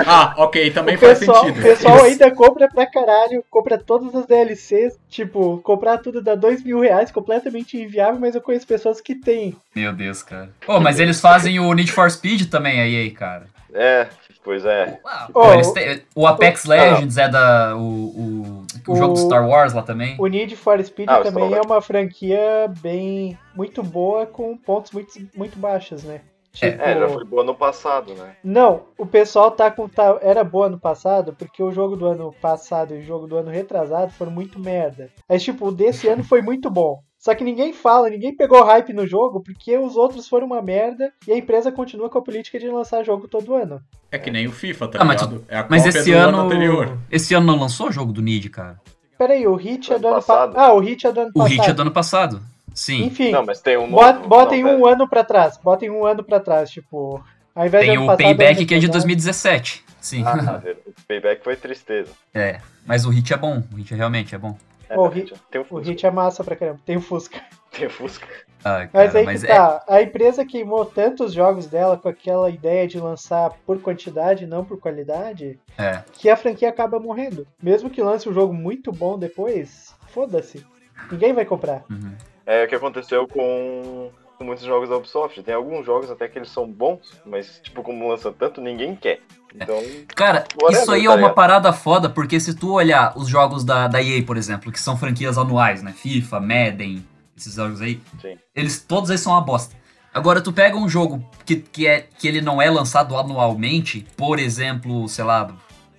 Ah, ok, também o faz pessoal, sentido. o pessoal Isso. ainda compra pra caralho, compra todas as DLCs, tipo, comprar tudo dá dois mil reais, completamente inviável, mas eu conheço pessoas que têm. meu Deus, cara. Pô, mas eles fazem o Need for Speed também aí, cara. É, pois é. Pô, eles têm- o Apex o- Legends é da. O, o, o O- jogo do Star Wars lá também. O Need for Speed Ah, também Star é uma franquia bem muito boa com pontos muito, muito baixos, né? Tipo, É, já foi boa no passado, né? Não, o pessoal tá com. Tá, era boa ano passado, porque o jogo do ano passado e o jogo do ano retrasado foram muito merda. Mas, tipo, o desse ano foi muito bom. Só que ninguém fala, ninguém pegou hype no jogo, porque os outros foram uma merda e a empresa continua com a política de lançar jogo todo ano. É que nem o FIFA, tá Ah, mas ligado? É a Mas cópia esse do ano. anterior. Esse ano não lançou o jogo do Nid, cara. Peraí, o Hit é do Ano ano passado. passado. Ah, o Hit é do ano O passado. Hit é do ano passado. Sim. Enfim, Não, mas tem um bot- novo. botem não, um ano pra trás. Botem um ano pra trás, tipo. Ao invés Tem ano o passado, Payback ano que é de retrasado. 2017. Sim. Ah, o payback foi tristeza. É. Mas o Hit é bom. O Hit realmente é bom. É, O verdade. tem o O Fusca. Hit é massa pra caramba. Tem o Fusca. Tem o Fusca. Ah, Mas cara, aí mas que é. tá. A empresa queimou tantos jogos dela com aquela ideia de lançar por quantidade, não por qualidade, É. que a franquia acaba morrendo. Mesmo que lance um jogo muito bom depois, foda-se. Ninguém vai comprar. Uhum. É o que aconteceu com muitos jogos da Ubisoft. Tem alguns jogos até que eles são bons, mas, tipo, como lança tanto, ninguém quer. Então, Cara, isso aí é tá uma ligado? parada foda, porque se tu olhar os jogos da, da EA, por exemplo, que são franquias anuais, né? FIFA, Madden, esses jogos aí, Sim. eles todos eles são uma bosta. Agora, tu pega um jogo que, que, é, que ele não é lançado anualmente, por exemplo, sei lá,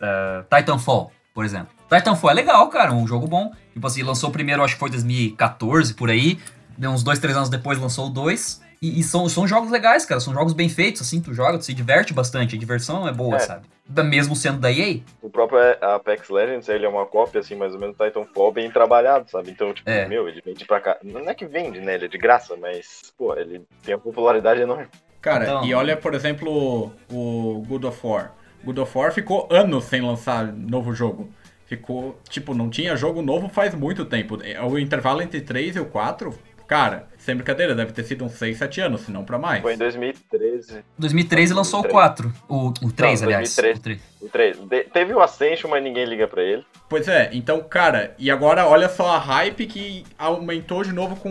eh, Titanfall, por exemplo. Titanfall é legal, cara, um jogo bom. Tipo assim, lançou primeiro, acho que foi 2014, por aí. Deu uns dois, três anos depois lançou o 2. E, e são, são jogos legais, cara. São jogos bem feitos, assim, tu joga, tu se diverte bastante. A diversão é boa, É. sabe? Da- Mesmo sendo da EA. o próprio Apex Legends, ele é uma cópia, assim, mais ou menos do Titanfall, bem trabalhado, sabe? Então, tipo, É. meu, ele vende pra cá. Não é que vende, né? Ele é de graça, mas, pô, ele tem uma popularidade enorme. Cara, Então- e olha, por exemplo, o God of War. God of War ficou anos sem lançar novo jogo. Ficou, tipo, não tinha jogo novo faz muito tempo. O intervalo entre 3 e o 4, cara, sem brincadeira, deve ter sido uns 6, 7 anos, se não pra mais. Foi em 2013. 2013 lançou o 2003. 4. O, o 3, Não, aliás. 2003. O 3. O 3. De- teve o Ascension, mas ninguém liga pra ele. Pois é, então, cara, e agora olha só a hype que aumentou de novo com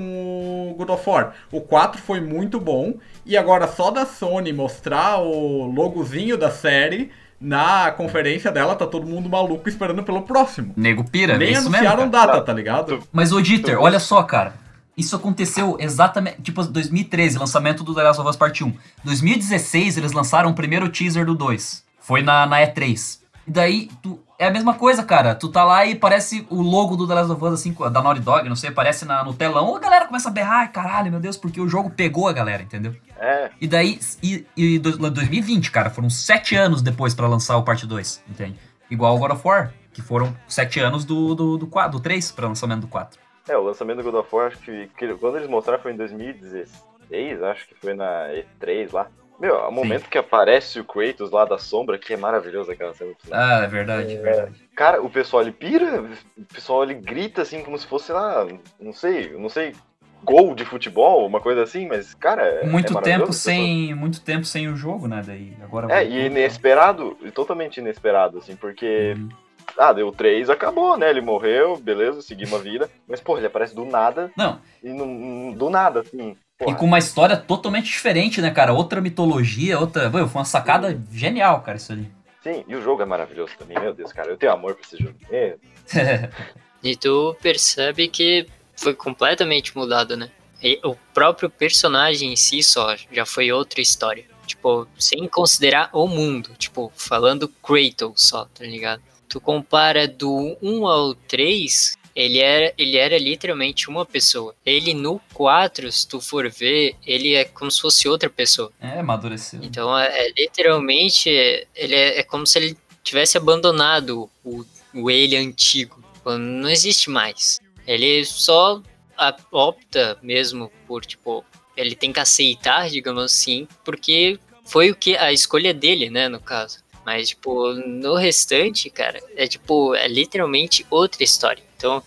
o God of War. O 4 foi muito bom, e agora só da Sony mostrar o logozinho da série, na conferência dela tá todo mundo maluco esperando pelo próximo. Nego pira, Nem é isso mesmo. anunciaram cara. data, tá ligado? Mas o Dieter, olha só, cara. Isso aconteceu exatamente, tipo, 2013, lançamento do The Last of Us Part 1. 2016, eles lançaram o primeiro teaser do 2. Foi na, na E3. E daí, tu, é a mesma coisa, cara. Tu tá lá e parece o logo do The Last of Us, assim, da Naughty Dog, não sei, aparece na, no telão. A galera começa a berrar, "Ai, caralho, meu Deus, porque o jogo pegou a galera, entendeu? É, E daí, e, e do- 2020, cara, foram sete anos depois pra lançar o parte 2, entende? Igual o God of War, que foram sete anos do, do, do, 4, do 3 pra lançamento do 4. É, o lançamento do God of War, acho que, que quando eles mostraram foi em 2016, acho que foi na E3 lá. Meu, é o momento que aparece o Kratos lá da sombra, que é maravilhoso aquela cena. Ah, é verdade, é verdade. Cara, o pessoal ele pira, o pessoal ele grita assim como se fosse, lá, não sei, não sei, gol de futebol, uma coisa assim, mas, cara, é, Muito é tempo sem, muito tempo sem o jogo, né? Daí agora É, e inesperado, e totalmente inesperado, assim, porque, Uhum. Ah, deu três, acabou, né, ele morreu, beleza, seguimos a vida, mas, pô, ele aparece do nada, Não, e não, do nada, assim, e porra. com uma história totalmente diferente, né, cara? Outra mitologia, outra. Foi uma sacada genial, cara, isso ali. Sim, e o jogo é maravilhoso também, meu Deus, cara, eu tenho amor pra esse jogo. É, E tu percebe que foi completamente mudado, né? E o próprio personagem em si só já foi outra história. Tipo, sem considerar o mundo. Tipo, falando Kratos só, tá ligado? Tu compara do 1 ao 3, ele era, ele era literalmente uma pessoa. Ele no 4, se tu for ver, ele é como se fosse outra pessoa. é, amadureceu. Então, é, é literalmente, ele é, é como se ele tivesse abandonado o, o ele antigo. Quando Não existe mais. Ele só a- opta mesmo por, tipo, ele tem que aceitar, digamos assim, porque foi o que a escolha dele, né, no caso. Mas, tipo, no restante, cara, é tipo, é literalmente outra história. Então,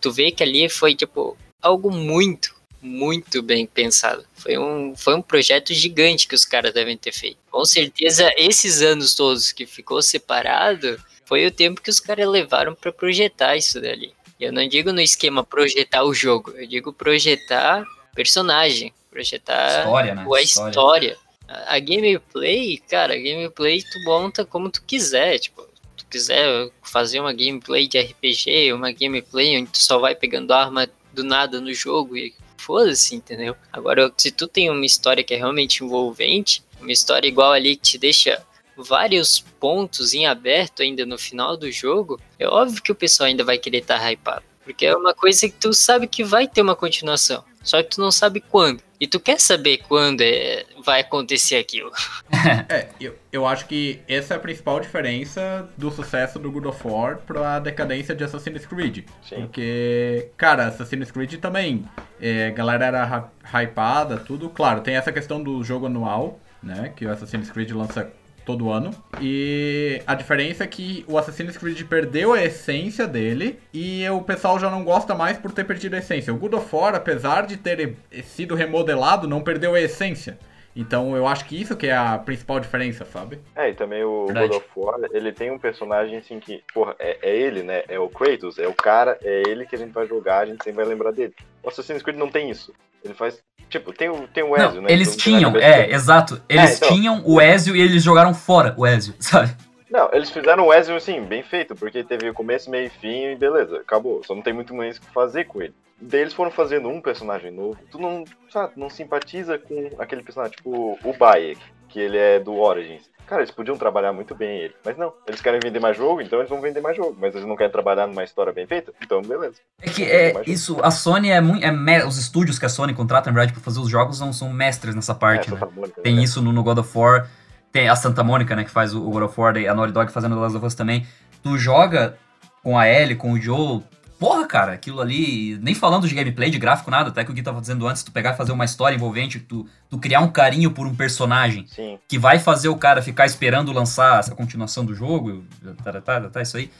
tu vê que ali foi, tipo, algo muito, muito bem pensado. Foi um, foi um projeto gigante que os caras devem ter feito. Com certeza, esses anos todos que ficou separado, foi o tempo que os caras levaram pra projetar isso dali. Eu não digo no esquema projetar o jogo, eu digo projetar personagem, projetar História, né? a história. A gameplay, cara, a gameplay tu monta como tu quiser, tipo, tu quiser fazer uma gameplay de RPG, uma gameplay onde tu só vai pegando arma do nada no jogo e foda-se, entendeu? Agora, se tu tem uma história que é realmente envolvente, uma história igual ali que te deixa vários pontos em aberto ainda no final do jogo, é óbvio que o pessoal ainda vai querer estar hypado. Porque é uma coisa que tu sabe que vai ter uma continuação. Só que tu não sabe quando. E tu quer saber quando é, vai acontecer aquilo. É, eu, eu acho que essa é a principal diferença do sucesso do God of War pra decadência de Assassin's Creed. Sim. Porque, cara, Assassin's Creed também, é, a galera era hy- hypada, tudo. Claro, tem essa questão do jogo anual, né? Que o Assassin's Creed lança todo ano. E a diferença é que o Assassin's Creed perdeu a essência dele e o pessoal já não gosta mais por ter perdido a essência. O God of War, apesar de ter sido remodelado, não perdeu a essência. Então eu acho que isso que é a principal diferença, sabe? É, e também o Verdade. God of War, ele tem um personagem assim que, porra, é, é ele, né? É o Kratos, é o cara, é ele que a gente vai jogar, a gente sempre vai lembrar dele. O Assassin's Creed não tem isso. Ele faz. Tipo, tem o, tem o Ezio, Não, né? eles tinham, é, exato. Eles então. tinham o Ezio e eles jogaram fora o Ezio, sabe? Não, eles fizeram o Ezio, assim, bem feito, porque teve começo, meio e fim e beleza, acabou. Só não tem muito mais o que fazer com ele. Daí eles foram fazendo um personagem novo. Tu não, sabe, não simpatiza com aquele personagem, tipo o Bayek, que ele é do Origins. Cara, eles podiam trabalhar muito bem ele. Mas não, eles querem vender mais jogo, então eles vão vender mais jogo. Mas eles não querem trabalhar numa história bem feita, então beleza. É que é isso, a Sony é muito. É, os estúdios que a Sony contrata, na verdade, pra fazer os jogos não são mestres nessa parte, É, né? Mônica, Tem né? isso no, no God of War. Tem a Santa Mônica, né, que faz o, o God of War, a Naughty Dog fazendo The Last of Us também. Tu joga com a Ellie, com o Joel. Porra, cara, aquilo ali. Nem falando de gameplay, de gráfico, nada. Até que o Gui tava dizendo antes, tu pegar e fazer uma história envolvente, tu, tu criar um carinho por um personagem Sim. que vai fazer o cara ficar esperando lançar essa continuação do jogo, tá, tá, tá, tá, isso aí,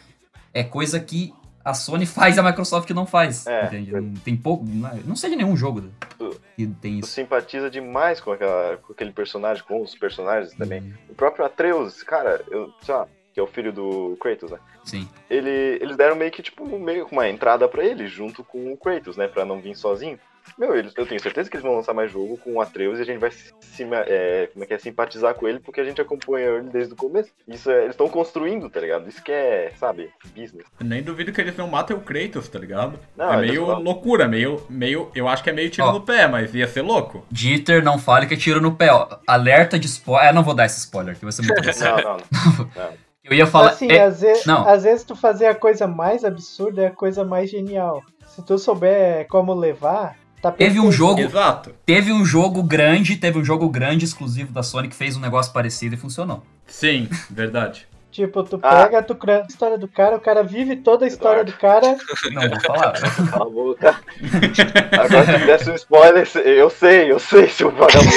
é coisa que a Sony faz e a Microsoft não faz. É, entende? tem pouco. Não, não sei de nenhum jogo que tem Tu isso. simpatiza demais com, aquela, com aquele personagem, com os personagens também. O próprio Atreus, cara, eu, sei lá, que é o filho do Kratos, né? Sim. ele, eles deram meio que, tipo, meio uma entrada pra ele, junto com o Kratos, né? Pra não vir sozinho. Meu, eles, eu tenho certeza que eles vão lançar mais jogo com o Atreus e a gente vai se, é, como é que é, simpatizar com ele, porque a gente acompanha ele desde o começo. Isso é, eles estão construindo, tá ligado? Isso que é, sabe, business. Nem duvido que eles não matem o Kratos, tá ligado? Não, é meio loucura, meio, meio. Eu acho que é meio tiro Ó. no pé, mas ia ser louco. Dieter, não fale que é tiro no pé, ó. Alerta de spoiler. É, não vou dar esse spoiler, que vai ser muito engraçado. Não, não, não. Eu ia falar. assim, é, às, vezes, não. às vezes tu fazer a coisa mais absurda é a coisa mais genial. Se tu souber como levar, tá Teve um jogo- Exato. Teve um jogo grande, teve um jogo grande exclusivo da Sony que fez um negócio parecido e funcionou. Sim, verdade. Tipo, tu Ah. pega, tu cria a história do cara, o cara vive toda a história Eduardo. do cara. Não vou falar. Cala a boca. Agora se me desse um spoiler, eu sei, eu sei, seu vagabundo.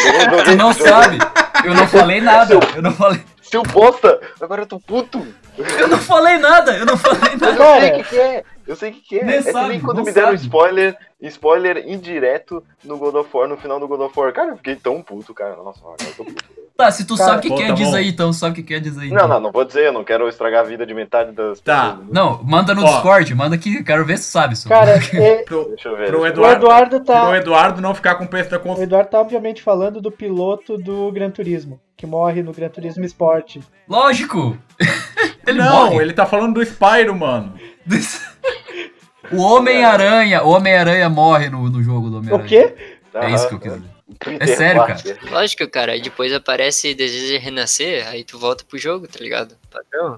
Eu não não sabe. Eu não falei nada. Eu não falei. Seu bosta, agora eu tô puto. Eu não falei nada. Eu não falei nada. eu sei o que, que é. Eu sei o que, que é. Nem é sabe, nem quando me deram sabe. spoiler, spoiler indireto no God of War, no final do God of War. Cara, eu fiquei tão puto, cara. Nossa, agora eu tô puto. Tá, se tu Cara, sabe o que quer, tá diz bom. aí então. Sabe o que quer, diz aí. Não, então. não, não vou dizer, eu não quero estragar a vida de metade das Tá. pessoas. mundo. Não, manda no Ó. Discord, manda aqui, quero ver se sabe. Isso. Cara, e- Pro, Deixa eu ver. pro ver. o Eduardo, Eduardo tá. pro Eduardo não ficar com o peso da O. Eduardo tá obviamente falando do piloto do Gran Turismo, que morre no Gran Turismo Sport. Lógico! Ele não, morre. ele tá falando do Spyro, mano. O Homem-Aranha, o Homem-Aranha morre no, no jogo do Homem-Aranha. O quê? É isso que eu quis dizer. É sério, Parker. Lógico, cara, aí depois aparece Desejo de Renascer, aí tu volta pro jogo, tá ligado? Padrão.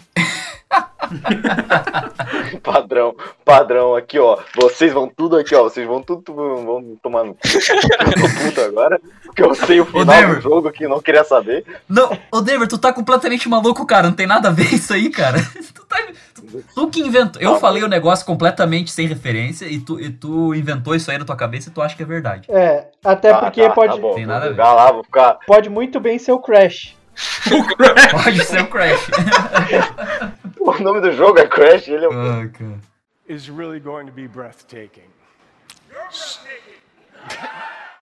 Padrão, padrão aqui, ó. Vocês vão tudo aqui, ó. Vocês vão tudo vão tomar no cu. Eu tô puto agora. Porque eu sei o final Denver. do jogo que não queria saber. Não, ô Denver, tu tá completamente maluco, cara. Não tem nada a ver isso aí, cara. Tu, tá- tu- que inventou. Eu Tá falei o negócio completamente sem referência e tu, e tu inventou isso aí na tua cabeça e tu acha que é verdade. É, até Tá, porque tá, pode, Tá bom, Tem nada a vou ficar lá, vou ficar. pode muito bem ser o Crash. Pode ser o Crash. O nome do jogo é Crash, ele é um. ah, cara. Is really going to be breathtaking.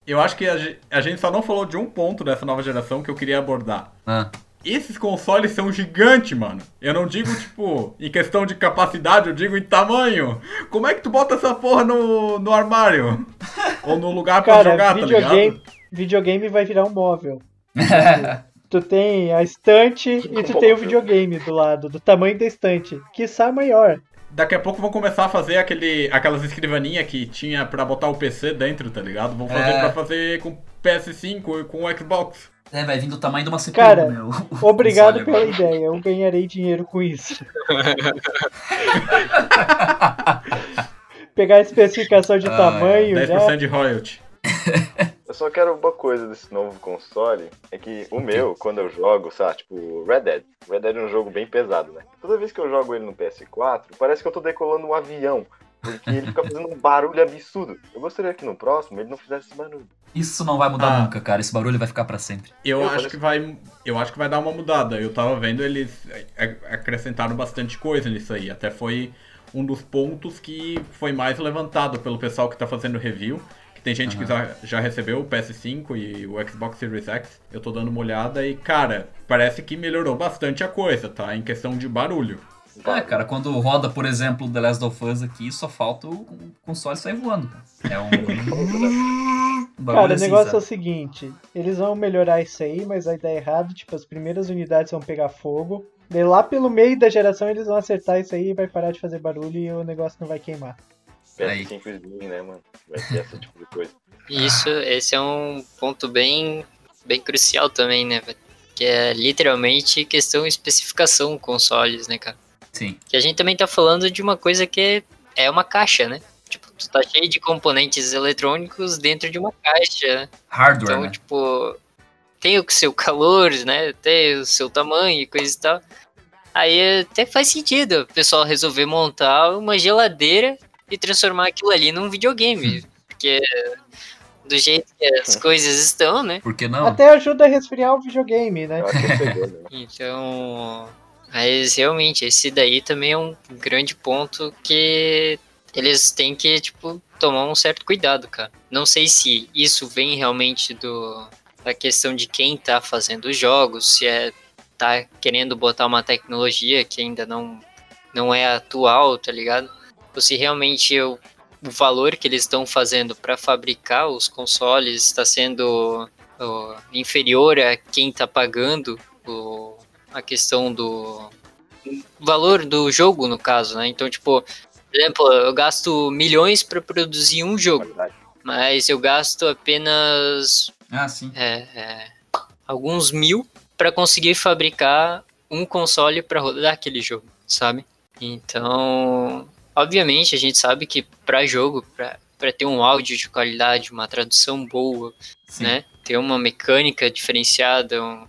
Eu acho que a, a gente só não falou de um ponto dessa nova geração que eu queria abordar. Ah. Esses consoles são gigantes, mano. Eu não digo, tipo, em questão de capacidade, eu digo em tamanho. Como é que tu bota essa porra no, no armário? Ou no lugar pra Cara, jogar, tá videogame, ligado? videogame vai virar um móvel. Tu tem a estante e tu tem o videogame do lado, do tamanho da estante. Quiçá maior. Daqui a pouco vão começar a fazer aquele, aquelas escrivaninhas que tinha pra botar o PC dentro, tá ligado? Vão fazer É. pra fazer com PS5 e com o Xbox. É, vai vir do tamanho de uma CPU, Cara, né? o- Obrigado pela agora. ideia, eu ganharei dinheiro com isso. Pegar a especificação de Ah, tamanho, 10% né? de royalty. Eu só quero uma coisa desse novo console, é que o meu, quando eu jogo, sabe, tipo, Red Dead. Red Dead é um jogo bem pesado, né? Toda vez que eu jogo ele no PS4, parece que eu tô decolando um avião. Porque ele fica fazendo um barulho absurdo. Eu gostaria que no próximo ele não fizesse esse barulho. Isso não vai mudar Ah. nunca, cara. Esse barulho vai ficar pra sempre. Eu Eu acho parece- que vai. Eu acho que vai dar uma mudada. Eu tava vendo, eles acrescentaram bastante coisa nisso aí. Até foi um dos pontos que foi mais levantado pelo pessoal que tá fazendo review. Que tem gente que já, já recebeu o PS5 e o Xbox Series X. Eu tô dando uma olhada e, cara, parece que melhorou bastante a coisa, tá? Em questão de barulho. É, cara, quando roda, por exemplo, The Last of Us aqui, só falta o console sair voando. cara. É um. Cara, o assim, negócio é o seguinte, eles vão melhorar isso aí, mas vai dar errado, tipo, as primeiras unidades vão pegar fogo. Daí lá pelo meio da geração eles vão acertar isso aí e vai parar de fazer barulho e o negócio não vai queimar. Aí. PS5 Slim, né, mano? Vai ter esse tipo de coisa. Isso, esse é um ponto bem, bem crucial também, né? velho? Que é literalmente questão de especificação consoles, né, cara? Sim. Que a gente também tá falando de uma coisa que é uma caixa, né? Tá cheio de componentes eletrônicos dentro de uma caixa? Hardware, Então, né? tipo, tem o seu calor, né? Tem o seu tamanho e coisa e tal. Aí até faz sentido o pessoal resolver montar uma geladeira e transformar aquilo ali num videogame. Porque do jeito que as coisas estão, né? Por que não? Até ajuda a resfriar o videogame, né? Chegou, né? Então. Mas realmente, esse daí também é um grande ponto que eles têm que, tipo, tomar um certo cuidado, cara. Não sei se isso vem realmente do da questão de quem tá fazendo os jogos, se é tá querendo botar uma tecnologia que ainda não não é atual, tá ligado? Ou se realmente o, o valor que eles estão fazendo para fabricar os consoles está sendo ó, inferior a quem tá pagando o, a questão do valor do jogo, no caso, né? Então, tipo, por exemplo, eu gasto milhões para produzir um jogo, Qualidade. mas eu gasto apenas Ah, sim. é, é, alguns mil para conseguir fabricar um console para rodar aquele jogo, sabe? Então, obviamente, a gente sabe que para jogo, para ter um áudio de qualidade, uma tradução boa, Sim. né? Ter uma mecânica diferenciada, um-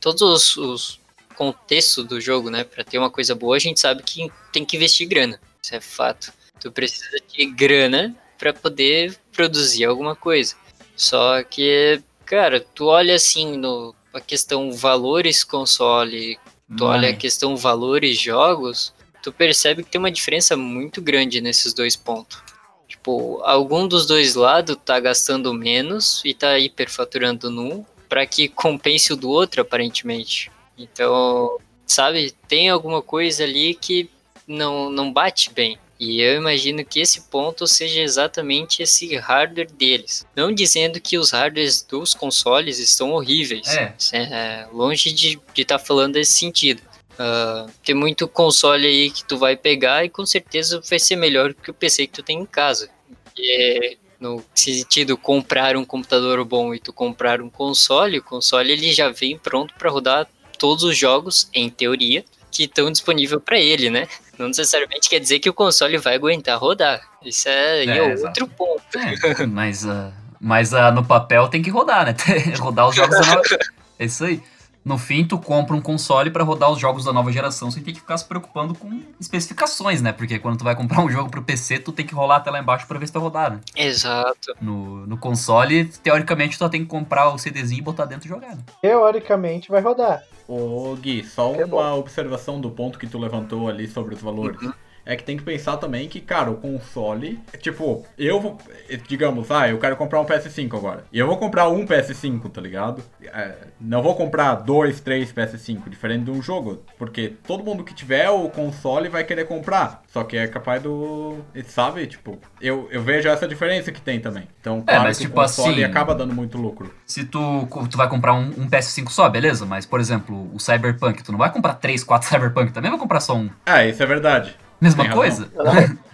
todos os, os contextos do jogo, né? Para ter uma coisa boa, a gente sabe que tem que investir grana. Isso é fato. Tu precisa de grana para poder produzir alguma coisa. Só que, cara, tu olha assim no a questão valores console, tu olha a questão valores jogos, tu percebe que tem uma diferença muito grande nesses dois pontos. Tipo, algum dos dois lados tá gastando menos e tá hiperfaturando num para que compense o do outro, aparentemente. Então, sabe, tem alguma coisa ali que não, não bate bem. E eu imagino que esse ponto seja exatamente esse hardware deles. Não dizendo que os hardwares dos consoles estão horríveis. É. É, longe de estar falando desse sentido. Ah, tem muito console aí que tu vai pegar e com certeza vai ser melhor que o PC que tu tem em casa. E, no sentido comprar um computador bom e tu comprar um console, o console ele já vem pronto para rodar todos os jogos, em teoria, que estão disponíveis para ele, né? Não necessariamente quer dizer que o console vai aguentar rodar. Isso é, É, é outro ponto. É, mas, ah, mas ah, no papel tem que rodar, né? rodar os jogos. É isso aí. No fim, tu compra um console pra rodar os jogos da nova geração sem ter que ficar se preocupando com especificações, né? Porque quando tu vai comprar um jogo pro PC, tu tem que rolar até lá embaixo pra ver se vai rodar, né? Exato. No, no console, teoricamente, tu só tem que comprar o CDzinho e botar dentro e jogar, né? Teoricamente vai rodar. Ô Gui, só É bom. uma observação do ponto que tu levantou ali sobre os valores. É que tem que pensar também que, cara, o console. Tipo, eu vou. Digamos, ah, eu quero comprar um PS5 agora. E eu vou comprar um PS5, tá ligado? É, não vou comprar dois, três PS5, diferente de um jogo. Porque todo mundo que tiver o console vai querer comprar. Só que é capaz do. Sabe? Tipo, eu, eu vejo essa diferença que tem também. Então, claro mas que tipo o console assim- acaba dando muito lucro. Se tu, tu vai comprar um, um PS5 só, beleza? Mas, por exemplo, o Cyberpunk, tu não vai comprar 3, 4 Cyberpunk, também vai comprar só um. Ah, isso é verdade. Mesma Tem coisa?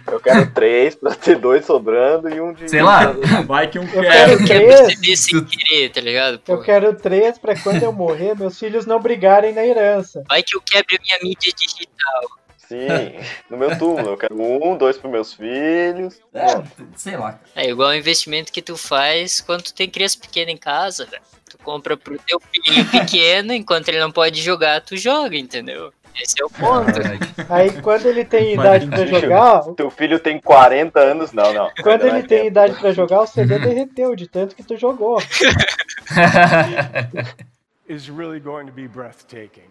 Eu quero três pra ter dois sobrando e um de. Sei lá. Vai que um Eu quer. Eu quero três. perceber sem querer, tá ligado? Pô, Eu quero três pra quando eu morrer, meus filhos não brigarem na herança. Vai que eu quebre a minha mídia digital. Sim, no meu túmulo. Eu quero um, dois pros meus filhos. É, sei lá. É igual o investimento que tu faz quando tu tem criança pequena em casa, velho. Tu compra pro teu filhinho pequeno, enquanto ele não pode jogar, tu joga, entendeu? Esse é o ponto. Verdade. Aí quando ele tem idade pra jogar, Teu filho tem 40 anos. Não, não. quando ele é tem idade pra jogar, o CD derreteu de tanto que tu jogou. Is really going to be breathtaking.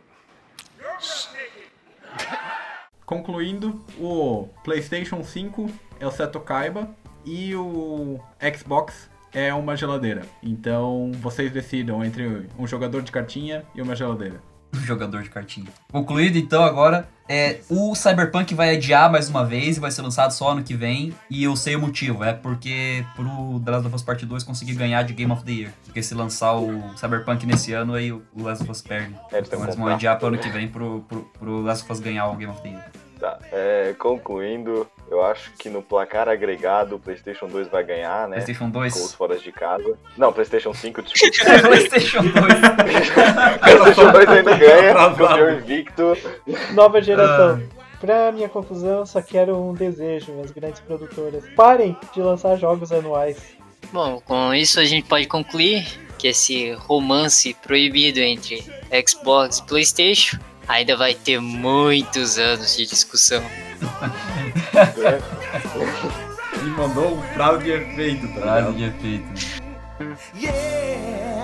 Concluindo, o PlayStation 5 é o Seto Kaiba e o Xbox é uma geladeira. Então vocês decidam entre um jogador de cartinha e uma geladeira. jogador de cartinha. Concluído então agora, é, o Cyberpunk vai adiar mais uma vez e vai ser lançado só ano que vem. E eu sei o motivo, é porque pro The Last of Us Part 2 conseguir ganhar de Game of the Year. Porque se lançar o Cyberpunk nesse ano, aí o Last of Us perde. É, eles Então eles vão adiar pro ano que vem pro, pro, pro Last of Us ganhar o Game of the Year. Tá, é, concluindo, eu acho que no placar agregado o PlayStation 2 vai ganhar, né? PlayStation 2. Com os foras de casa. Não, PlayStation 5, desculpa. PlayStation 2. PlayStation 2 ainda ganha, campeão invicto. Nova geração. Pra minha confusão, só quero um desejo, as grandes produtoras. Parem de lançar jogos anuais. Bom, com isso a gente pode concluir que esse romance proibido entre Xbox e PlayStation ainda vai ter muitos anos de discussão. E mandou um frase de efeito, tá Frase ligado? de efeito. Yeah,